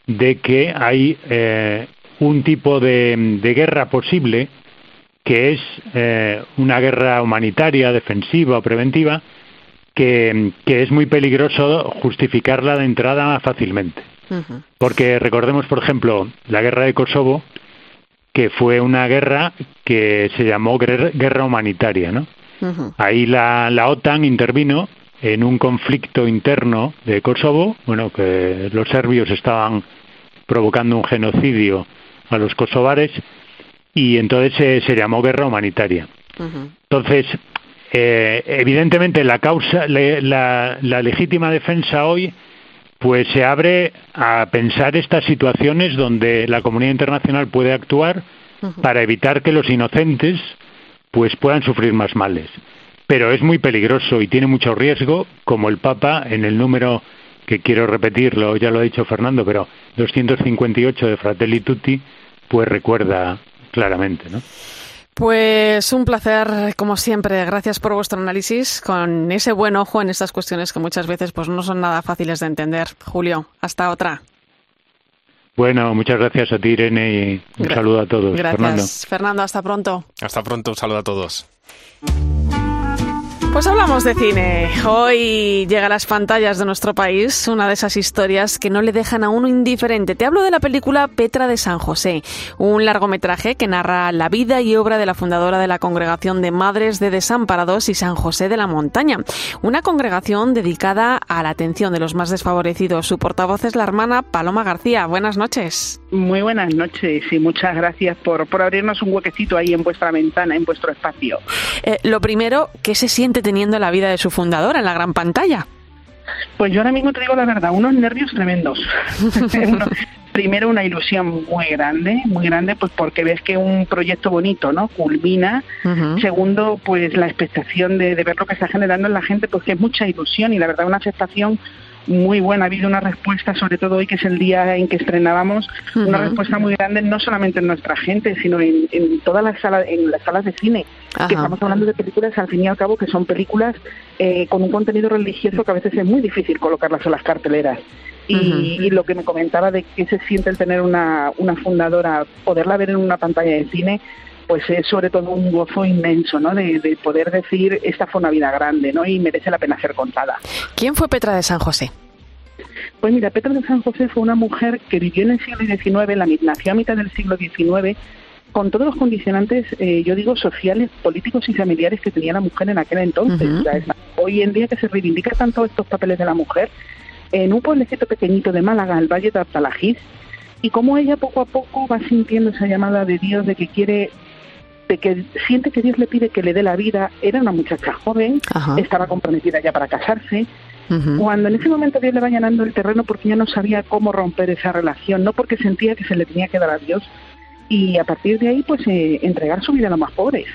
de que hay eh, un tipo de, guerra posible que es eh, una guerra humanitaria, defensiva o preventiva, que, es muy peligroso justificarla de entrada fácilmente. Porque recordemos, por ejemplo, la guerra de Kosovo, que fue una guerra que se llamó guerra humanitaria, ¿no? Ahí la, la OTAN intervino en un conflicto interno de Kosovo, bueno, que los serbios estaban provocando un genocidio a los kosovares y entonces se, llamó guerra humanitaria. Entonces, eh, evidentemente la causa, la, legítima defensa hoy, pues se abre a pensar estas situaciones donde la comunidad internacional puede actuar para evitar que los inocentes pues puedan sufrir más males. Pero es muy peligroso y tiene mucho riesgo, como el Papa en el número que quiero repetirlo, ya lo ha dicho Fernando, pero 258 de Fratelli Tutti, pues recuerda claramente, ¿no? Pues un placer, como siempre. Gracias por vuestro análisis con ese buen ojo en estas cuestiones que muchas veces pues no son nada fáciles de entender. Julio, hasta otra. Bueno, muchas gracias a ti, Irene, y un saludo a todos. Gracias. Fernando, hasta pronto. Hasta pronto, un saludo a todos. Pues hablamos de cine. Hoy llega a las pantallas de nuestro país una de esas historias que no le dejan a uno indiferente. Te hablo de la película Petra de San José, un largometraje que narra la vida y obra de la fundadora de la Congregación de Madres de Desamparados y San José de la Montaña, una congregación dedicada a la atención de los más desfavorecidos. Su portavoz es la hermana Paloma García. Buenas noches. Muy buenas noches y muchas gracias por, por abrirnos un huequecito ahí en vuestra ventana, en vuestro espacio. Eh, lo primero, ¿qué se siente teniendo la vida de su fundadora en la gran pantalla? Pues yo ahora mismo te digo la verdad, unos nervios tremendos. primero una ilusión muy grande, muy grande, pues porque ves que un proyecto bonito, ¿no? Culmina. Segundo, pues la expectación de, de, ver lo que está generando en la gente, pues que es mucha ilusión y la verdad una aceptación muy buena. Ha habido una respuesta, sobre todo hoy que es el día en que estrenábamos, una respuesta muy grande no solamente en nuestra gente, sino en, todas las salas, en las salas de cine. Que estamos hablando de películas, al fin y al cabo, que son películas eh, con un contenido religioso que a veces es muy difícil colocarlas en las carteleras. Y, lo que me comentaba de que se siente el tener una, una fundadora, poderla ver en una pantalla de cine, pues es sobre todo un gozo inmenso, ¿no? De, de, poder decir, esta fue una vida grande, ¿no? Y merece la pena ser contada. ¿Quién fue Petra de San José? Pues mira, Petra de San José fue una mujer que vivió en el siglo XIX, la, nació a mitad del siglo XIX, con todos los condicionantes, eh, yo digo, sociales, políticos y familiares que tenía la mujer en aquel entonces. hoy en día que se reivindica tanto estos papeles de la mujer, en un pueblecito pequeñito de Málaga, el Valle de Artalajís, y cómo ella poco a poco va sintiendo esa llamada de Dios de que quiere de que siente que Dios le pide que le dé la vida, era una muchacha joven, estaba comprometida ya para casarse, cuando en ese momento Dios le va llenando el terreno porque ya no sabía cómo romper esa relación, no porque sentía que se le tenía que dar a Dios, y a partir de ahí pues eh, entregar su vida a los más pobres.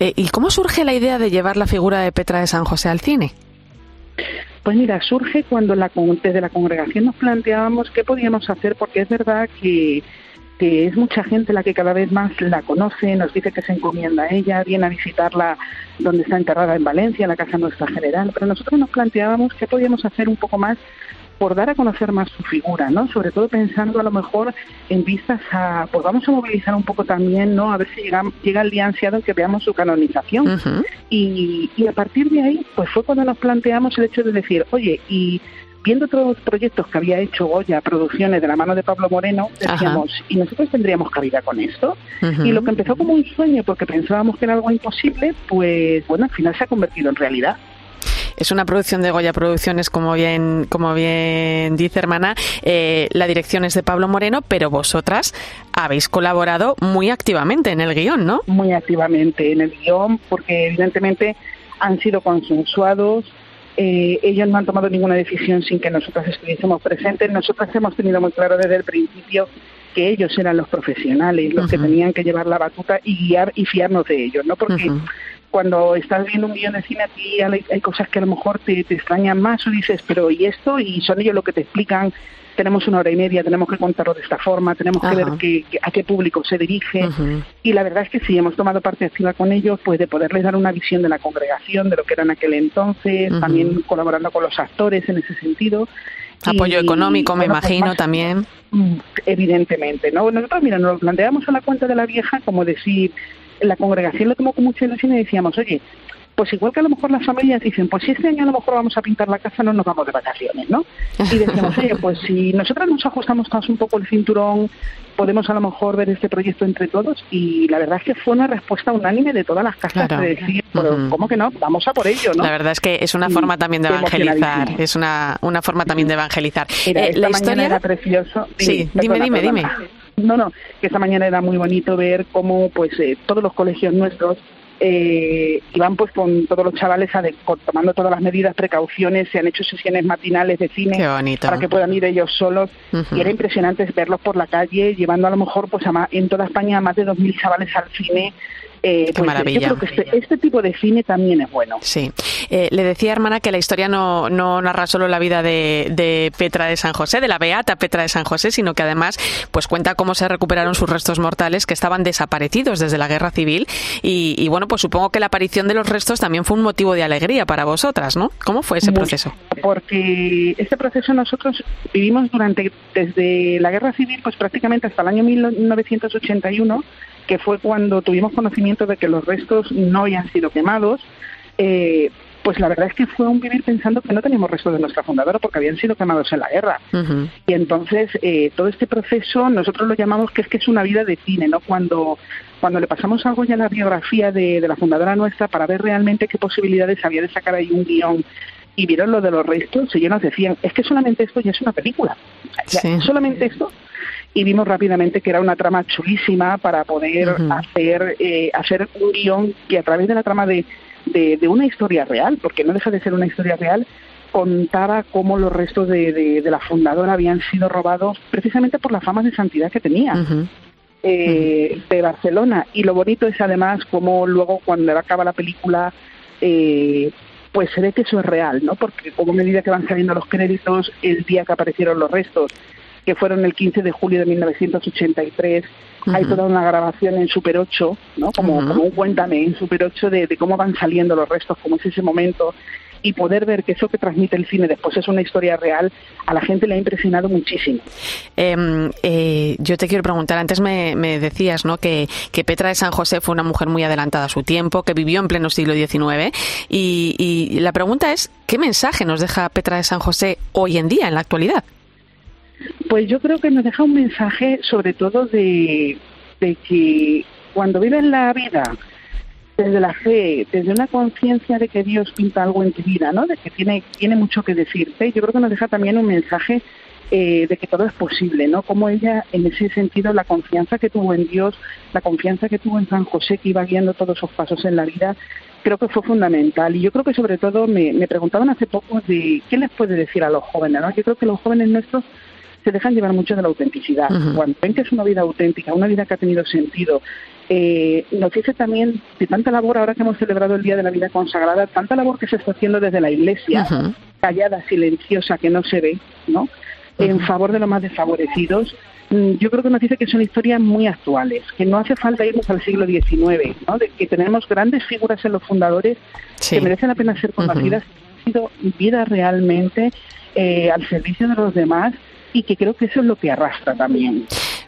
Eh, ¿Y cómo surge la idea de llevar la figura de Petra de San José al cine? Pues mira, surge cuando la, desde la congregación nos planteábamos qué podíamos hacer, porque es verdad que, que es mucha gente la que cada vez más la conoce, nos dice que se encomienda a ella, viene a visitarla donde está enterrada en Valencia, en la casa nuestra general, pero nosotros nos planteábamos qué podíamos hacer un poco más por dar a conocer más su figura, ¿no? Sobre todo pensando a lo mejor en vistas a, pues vamos a movilizar un poco también, ¿no? A ver si llega, llega el día ansiado en que veamos su canonización. y, y a partir de ahí, pues fue cuando nos planteamos el hecho de decir, oye, y viendo todos los proyectos que había hecho Goya, producciones de la mano de Pablo Moreno, decíamos, ¿y nosotros tendríamos cabida con esto? Y lo que empezó como un sueño, porque pensábamos que era algo imposible, pues bueno, al final se ha convertido en realidad. Es una producción de Goya Producciones, como bien, como bien dice hermana. Eh, la dirección es de Pablo Moreno, pero vosotras habéis colaborado muy activamente en el guion, ¿no? Muy activamente en el guion, porque evidentemente han sido consensuados. Eh, ellos no han tomado ninguna decisión sin que nosotras estuviésemos presentes. Nosotras hemos tenido muy claro desde el principio que ellos eran los profesionales, los que tenían que llevar la batuta y guiar y fiarnos de ellos, ¿no? Porque cuando estás viendo un guion de cine aquí hay, cosas que a lo mejor te, extrañan más o dices, pero ¿y esto? Y son ellos lo que te explican, tenemos una hora y media, tenemos que contarlo de esta forma, tenemos que ver a qué público se dirige. Y la verdad es que sí, hemos tomado parte activa con ellos, pues de poderles dar una visión de la congregación, de lo que era en aquel entonces, también colaborando con los actores en ese sentido. Apoyo económico, me imagino, también. Mm, evidentemente, ¿no? Nosotros, mira, nos lo planteamos a la cuenta de la vieja como decir, la congregación lo tomó con mucha ilusión y decíamos, oye, pues igual que a lo mejor las familias dicen, pues si este año a lo mejor vamos a pintar la casa, no nos vamos de vacaciones, ¿no? Y decíamos, oye, pues si nosotras nos ajustamos todos un poco el cinturón, podemos a lo mejor ver este proyecto entre todos. Y la verdad es que fue una respuesta unánime de todas las casas de decir, pero ¿cómo que no? Vamos a por ello, ¿no? La verdad es que es una forma también de evangelizar, es una, una forma también de evangelizar. Eh, la historia era precioso. sí, dime, dime, dime. No, no, que esta mañana era muy bonito ver cómo pues eh, todos los colegios nuestros eh, iban pues con todos los chavales tomando todas las medidas, precauciones, se han hecho sesiones matinales de cine para que puedan ir ellos solos. Y era impresionante verlos por la calle llevando a lo mejor pues a en toda España a más de 2.000 chavales al cine eh, Qué pues, maravilla. Yo creo que este, este, tipo de cine también es bueno. Sí. Eh, le decía, hermana, que la historia no, no narra solo la vida de, de, Petra de San José, de la beata Petra de San José, sino que además pues cuenta cómo se recuperaron sus restos mortales que estaban desaparecidos desde la guerra civil. Y, bueno, pues supongo que la aparición de los restos también fue un motivo de alegría para vosotras, ¿no? ¿Cómo fue ese proceso? Porque este proceso nosotros vivimos durante, desde la guerra civil, pues prácticamente hasta el año 1981 que fue cuando tuvimos conocimiento de que los restos no habían sido quemados, eh, pues la verdad es que fue un vivir pensando que no teníamos restos de nuestra fundadora porque habían sido quemados en la guerra. Y entonces eh, todo este proceso nosotros lo llamamos que es que es una vida de cine, ¿no? Cuando cuando le pasamos algo ya a la biografía de, la fundadora nuestra para ver realmente qué posibilidades había de sacar ahí un guion y vieron lo de los restos, ellos nos decían, es que solamente esto ya es una película. Solamente esto y vimos rápidamente que era una trama chulísima para poder hacer, eh, hacer un guion que a través de la trama de, de, una historia real, porque no deja de ser una historia real, contaba cómo los restos de, de, la fundadora habían sido robados precisamente por la fama de santidad que tenía. Eh, de Barcelona y lo bonito es además como luego cuando acaba la película eh, pues se ve que eso es real, ¿no? Porque como medida que van saliendo los créditos, el día que aparecieron los restos que fueron el 15 de julio de 1983. Hay toda una grabación en Super 8, ¿no? Como, como un cuéntame en Super 8 de, cómo van saliendo los restos, cómo es ese momento y poder ver que eso que transmite el cine después es una historia real, a la gente le ha impresionado muchísimo. Em, eh, yo te quiero preguntar, antes me, decías ¿no? Que, que, Petra de San José fue una mujer muy adelantada a su tiempo, que vivió en pleno siglo XIX, y, y la pregunta es, ¿qué mensaje nos deja Petra de San José hoy en día, en la actualidad? Pues yo creo que nos deja un mensaje sobre todo de, que cuando vives la vida desde la fe, desde una conciencia de que Dios pinta algo en tu vida, ¿no? De que tiene, tiene mucho que decirte. Yo creo que nos deja también un mensaje eh, de que todo es posible, ¿no? Como ella, en ese sentido, la confianza que tuvo en Dios, la confianza que tuvo en San José, que iba guiando todos esos pasos en la vida, creo que fue fundamental. Y yo creo que sobre todo me, me preguntaban hace poco de qué les puede decir a los jóvenes, ¿no? Yo creo que los jóvenes nuestros se dejan llevar mucho de la autenticidad. Cuando ven que es una vida auténtica, una vida que ha tenido sentido, eh, nos dice también de tanta labor, ahora que hemos celebrado el Día de la Vida Consagrada, tanta labor que se está haciendo desde la Iglesia, callada, silenciosa, que no se ve, ¿no? En favor de los más desfavorecidos, mm, yo creo que nos dice que son historias muy actuales, que no hace falta irnos al siglo XIX, ¿no? de que tenemos grandes figuras en los fundadores que merecen la pena ser conocidas, han sido vidas realmente eh, al servicio de los demás y que creo que eso es lo que arrastra también.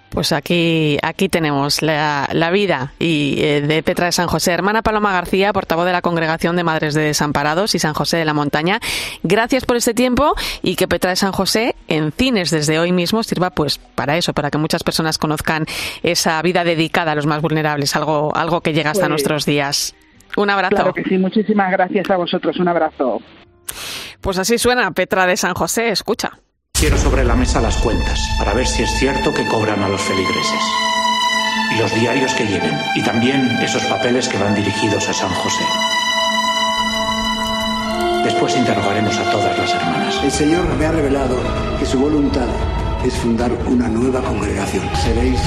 Pues aquí, aquí tenemos la, vida y, eh, de Petra de San José. Hermana Paloma García, portavoz de la Congregación de Madres de Desamparados y San José de la Montaña. Gracias por este tiempo y que Petra de San José en cines desde hoy mismo sirva pues para eso, para que muchas personas conozcan esa vida dedicada a los más vulnerables, algo, algo que llega hasta pues nuestros días. Un abrazo. Claro que sí, muchísimas gracias a vosotros. Un abrazo. Pues así suena Petra de San José, escucha. Quiero sobre la mesa las cuentas para ver si es cierto que cobran a los feligreses. Y los diarios que lleven. Y también esos papeles que van dirigidos a San José. Después interrogaremos a todas las hermanas. El Señor me ha revelado que su voluntad es fundar una nueva congregación. Seréis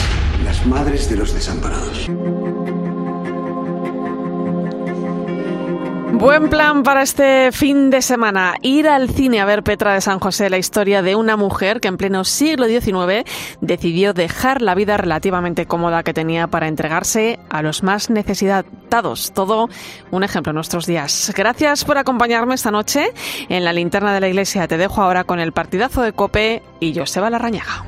las madres de los desamparados. Buen plan para este fin de semana. Ir al cine a ver Petra de San José, la historia de una mujer que en pleno siglo XIX decidió dejar la vida relativamente cómoda que tenía para entregarse a los más necesitados. Todo un ejemplo en nuestros días. Gracias por acompañarme esta noche en la linterna de la iglesia. Te dejo ahora con el partidazo de Cope y Joseba Larrañaga.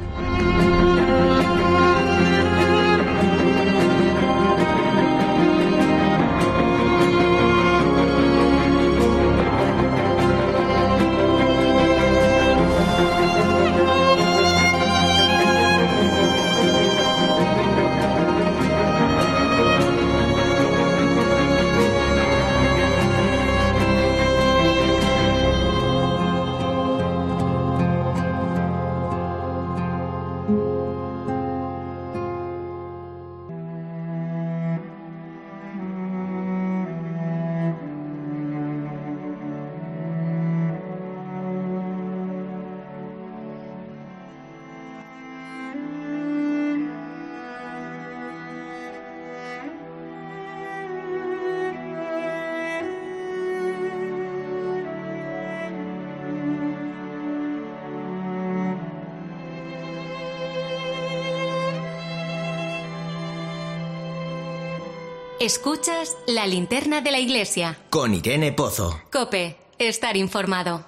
Escuchas la linterna de la iglesia. Con Irene Pozo. Cope, estar informado.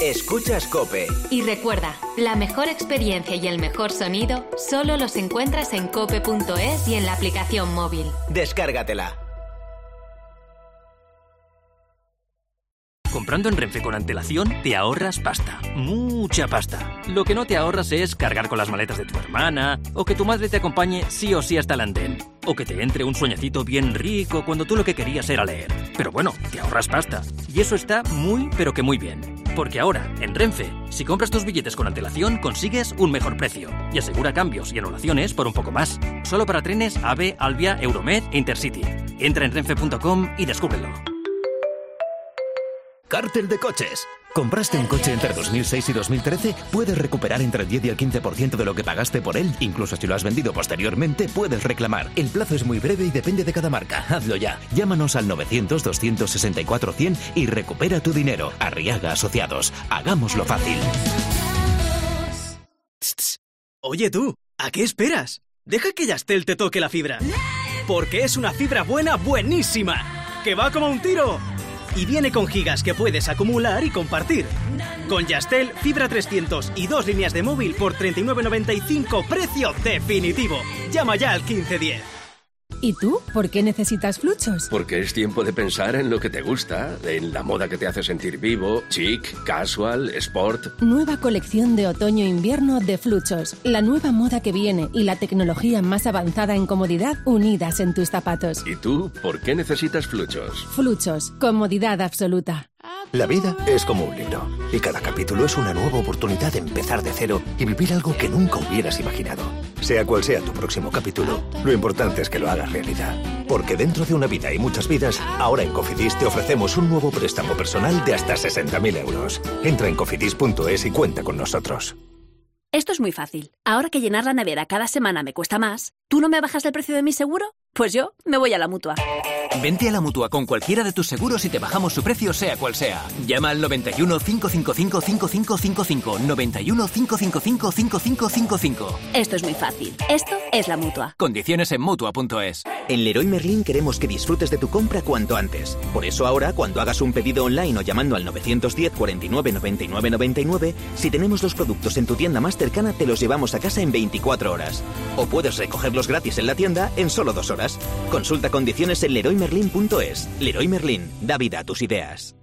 Escuchas Cope. Y recuerda, la mejor experiencia y el mejor sonido solo los encuentras en cope.es y en la aplicación móvil. Descárgatela. Comprando en Renfe con antelación te ahorras pasta, mucha pasta. Lo que no te ahorras es cargar con las maletas de tu hermana, o que tu madre te acompañe sí o sí hasta el andén, o que te entre un sueñecito bien rico cuando tú lo que querías era leer. Pero bueno, te ahorras pasta. Y eso está muy pero que muy bien. Porque ahora, en Renfe, si compras tus billetes con antelación, consigues un mejor precio y asegura cambios y anulaciones por un poco más. Solo para trenes AVE, Albia, Euromed e Intercity. Entra en renfe.com y descúbrelo. Cártel de coches. ¿Compraste un coche entre 2006 y 2013? Puedes recuperar entre el 10 y el 15% de lo que pagaste por él. Incluso si lo has vendido posteriormente, puedes reclamar. El plazo es muy breve y depende de cada marca. Hazlo ya. Llámanos al 900-264-100 y recupera tu dinero. Arriaga Asociados. Hagámoslo fácil. Oye tú, ¿a qué esperas? Deja que Yastel te toque la fibra. Porque es una fibra buena, buenísima. Que va como un tiro y viene con gigas que puedes acumular y compartir. Con Yastel, fibra 300 y dos líneas de móvil por 39.95, precio definitivo. Llama ya al 1510. ¿Y tú? ¿Por qué necesitas fluchos? Porque es tiempo de pensar en lo que te gusta, en la moda que te hace sentir vivo, chic, casual, sport. Nueva colección de otoño-invierno de fluchos. La nueva moda que viene y la tecnología más avanzada en comodidad unidas en tus zapatos. ¿Y tú? ¿Por qué necesitas fluchos? Fluchos. Comodidad absoluta. La vida es como un libro y cada capítulo es una nueva oportunidad de empezar de cero y vivir algo que nunca hubieras imaginado. Sea cual sea tu próximo capítulo, lo importante es que lo hagas realidad. Porque dentro de una vida y muchas vidas, ahora en Cofidis te ofrecemos un nuevo préstamo personal de hasta 60.000 euros. Entra en cofidis.es y cuenta con nosotros. Esto es muy fácil. Ahora que llenar la nevera cada semana me cuesta más, ¿tú no me bajas el precio de mi seguro? Pues yo me voy a la mutua. Vente a la mutua con cualquiera de tus seguros y te bajamos su precio, sea cual sea. Llama al 91 555 5555. 91 555 5555. Esto es muy fácil. Esto es la mutua. Condiciones en mutua.es. En Leroy Merlin queremos que disfrutes de tu compra cuanto antes. Por eso ahora, cuando hagas un pedido online o llamando al 910 49 99 99, si tenemos los productos en tu tienda más cercana, te los llevamos a casa en 24 horas. O puedes recogerlos gratis en la tienda en solo dos horas. Consulta condiciones en leroymerlin.es. Leroy Merlin, da vida a tus ideas.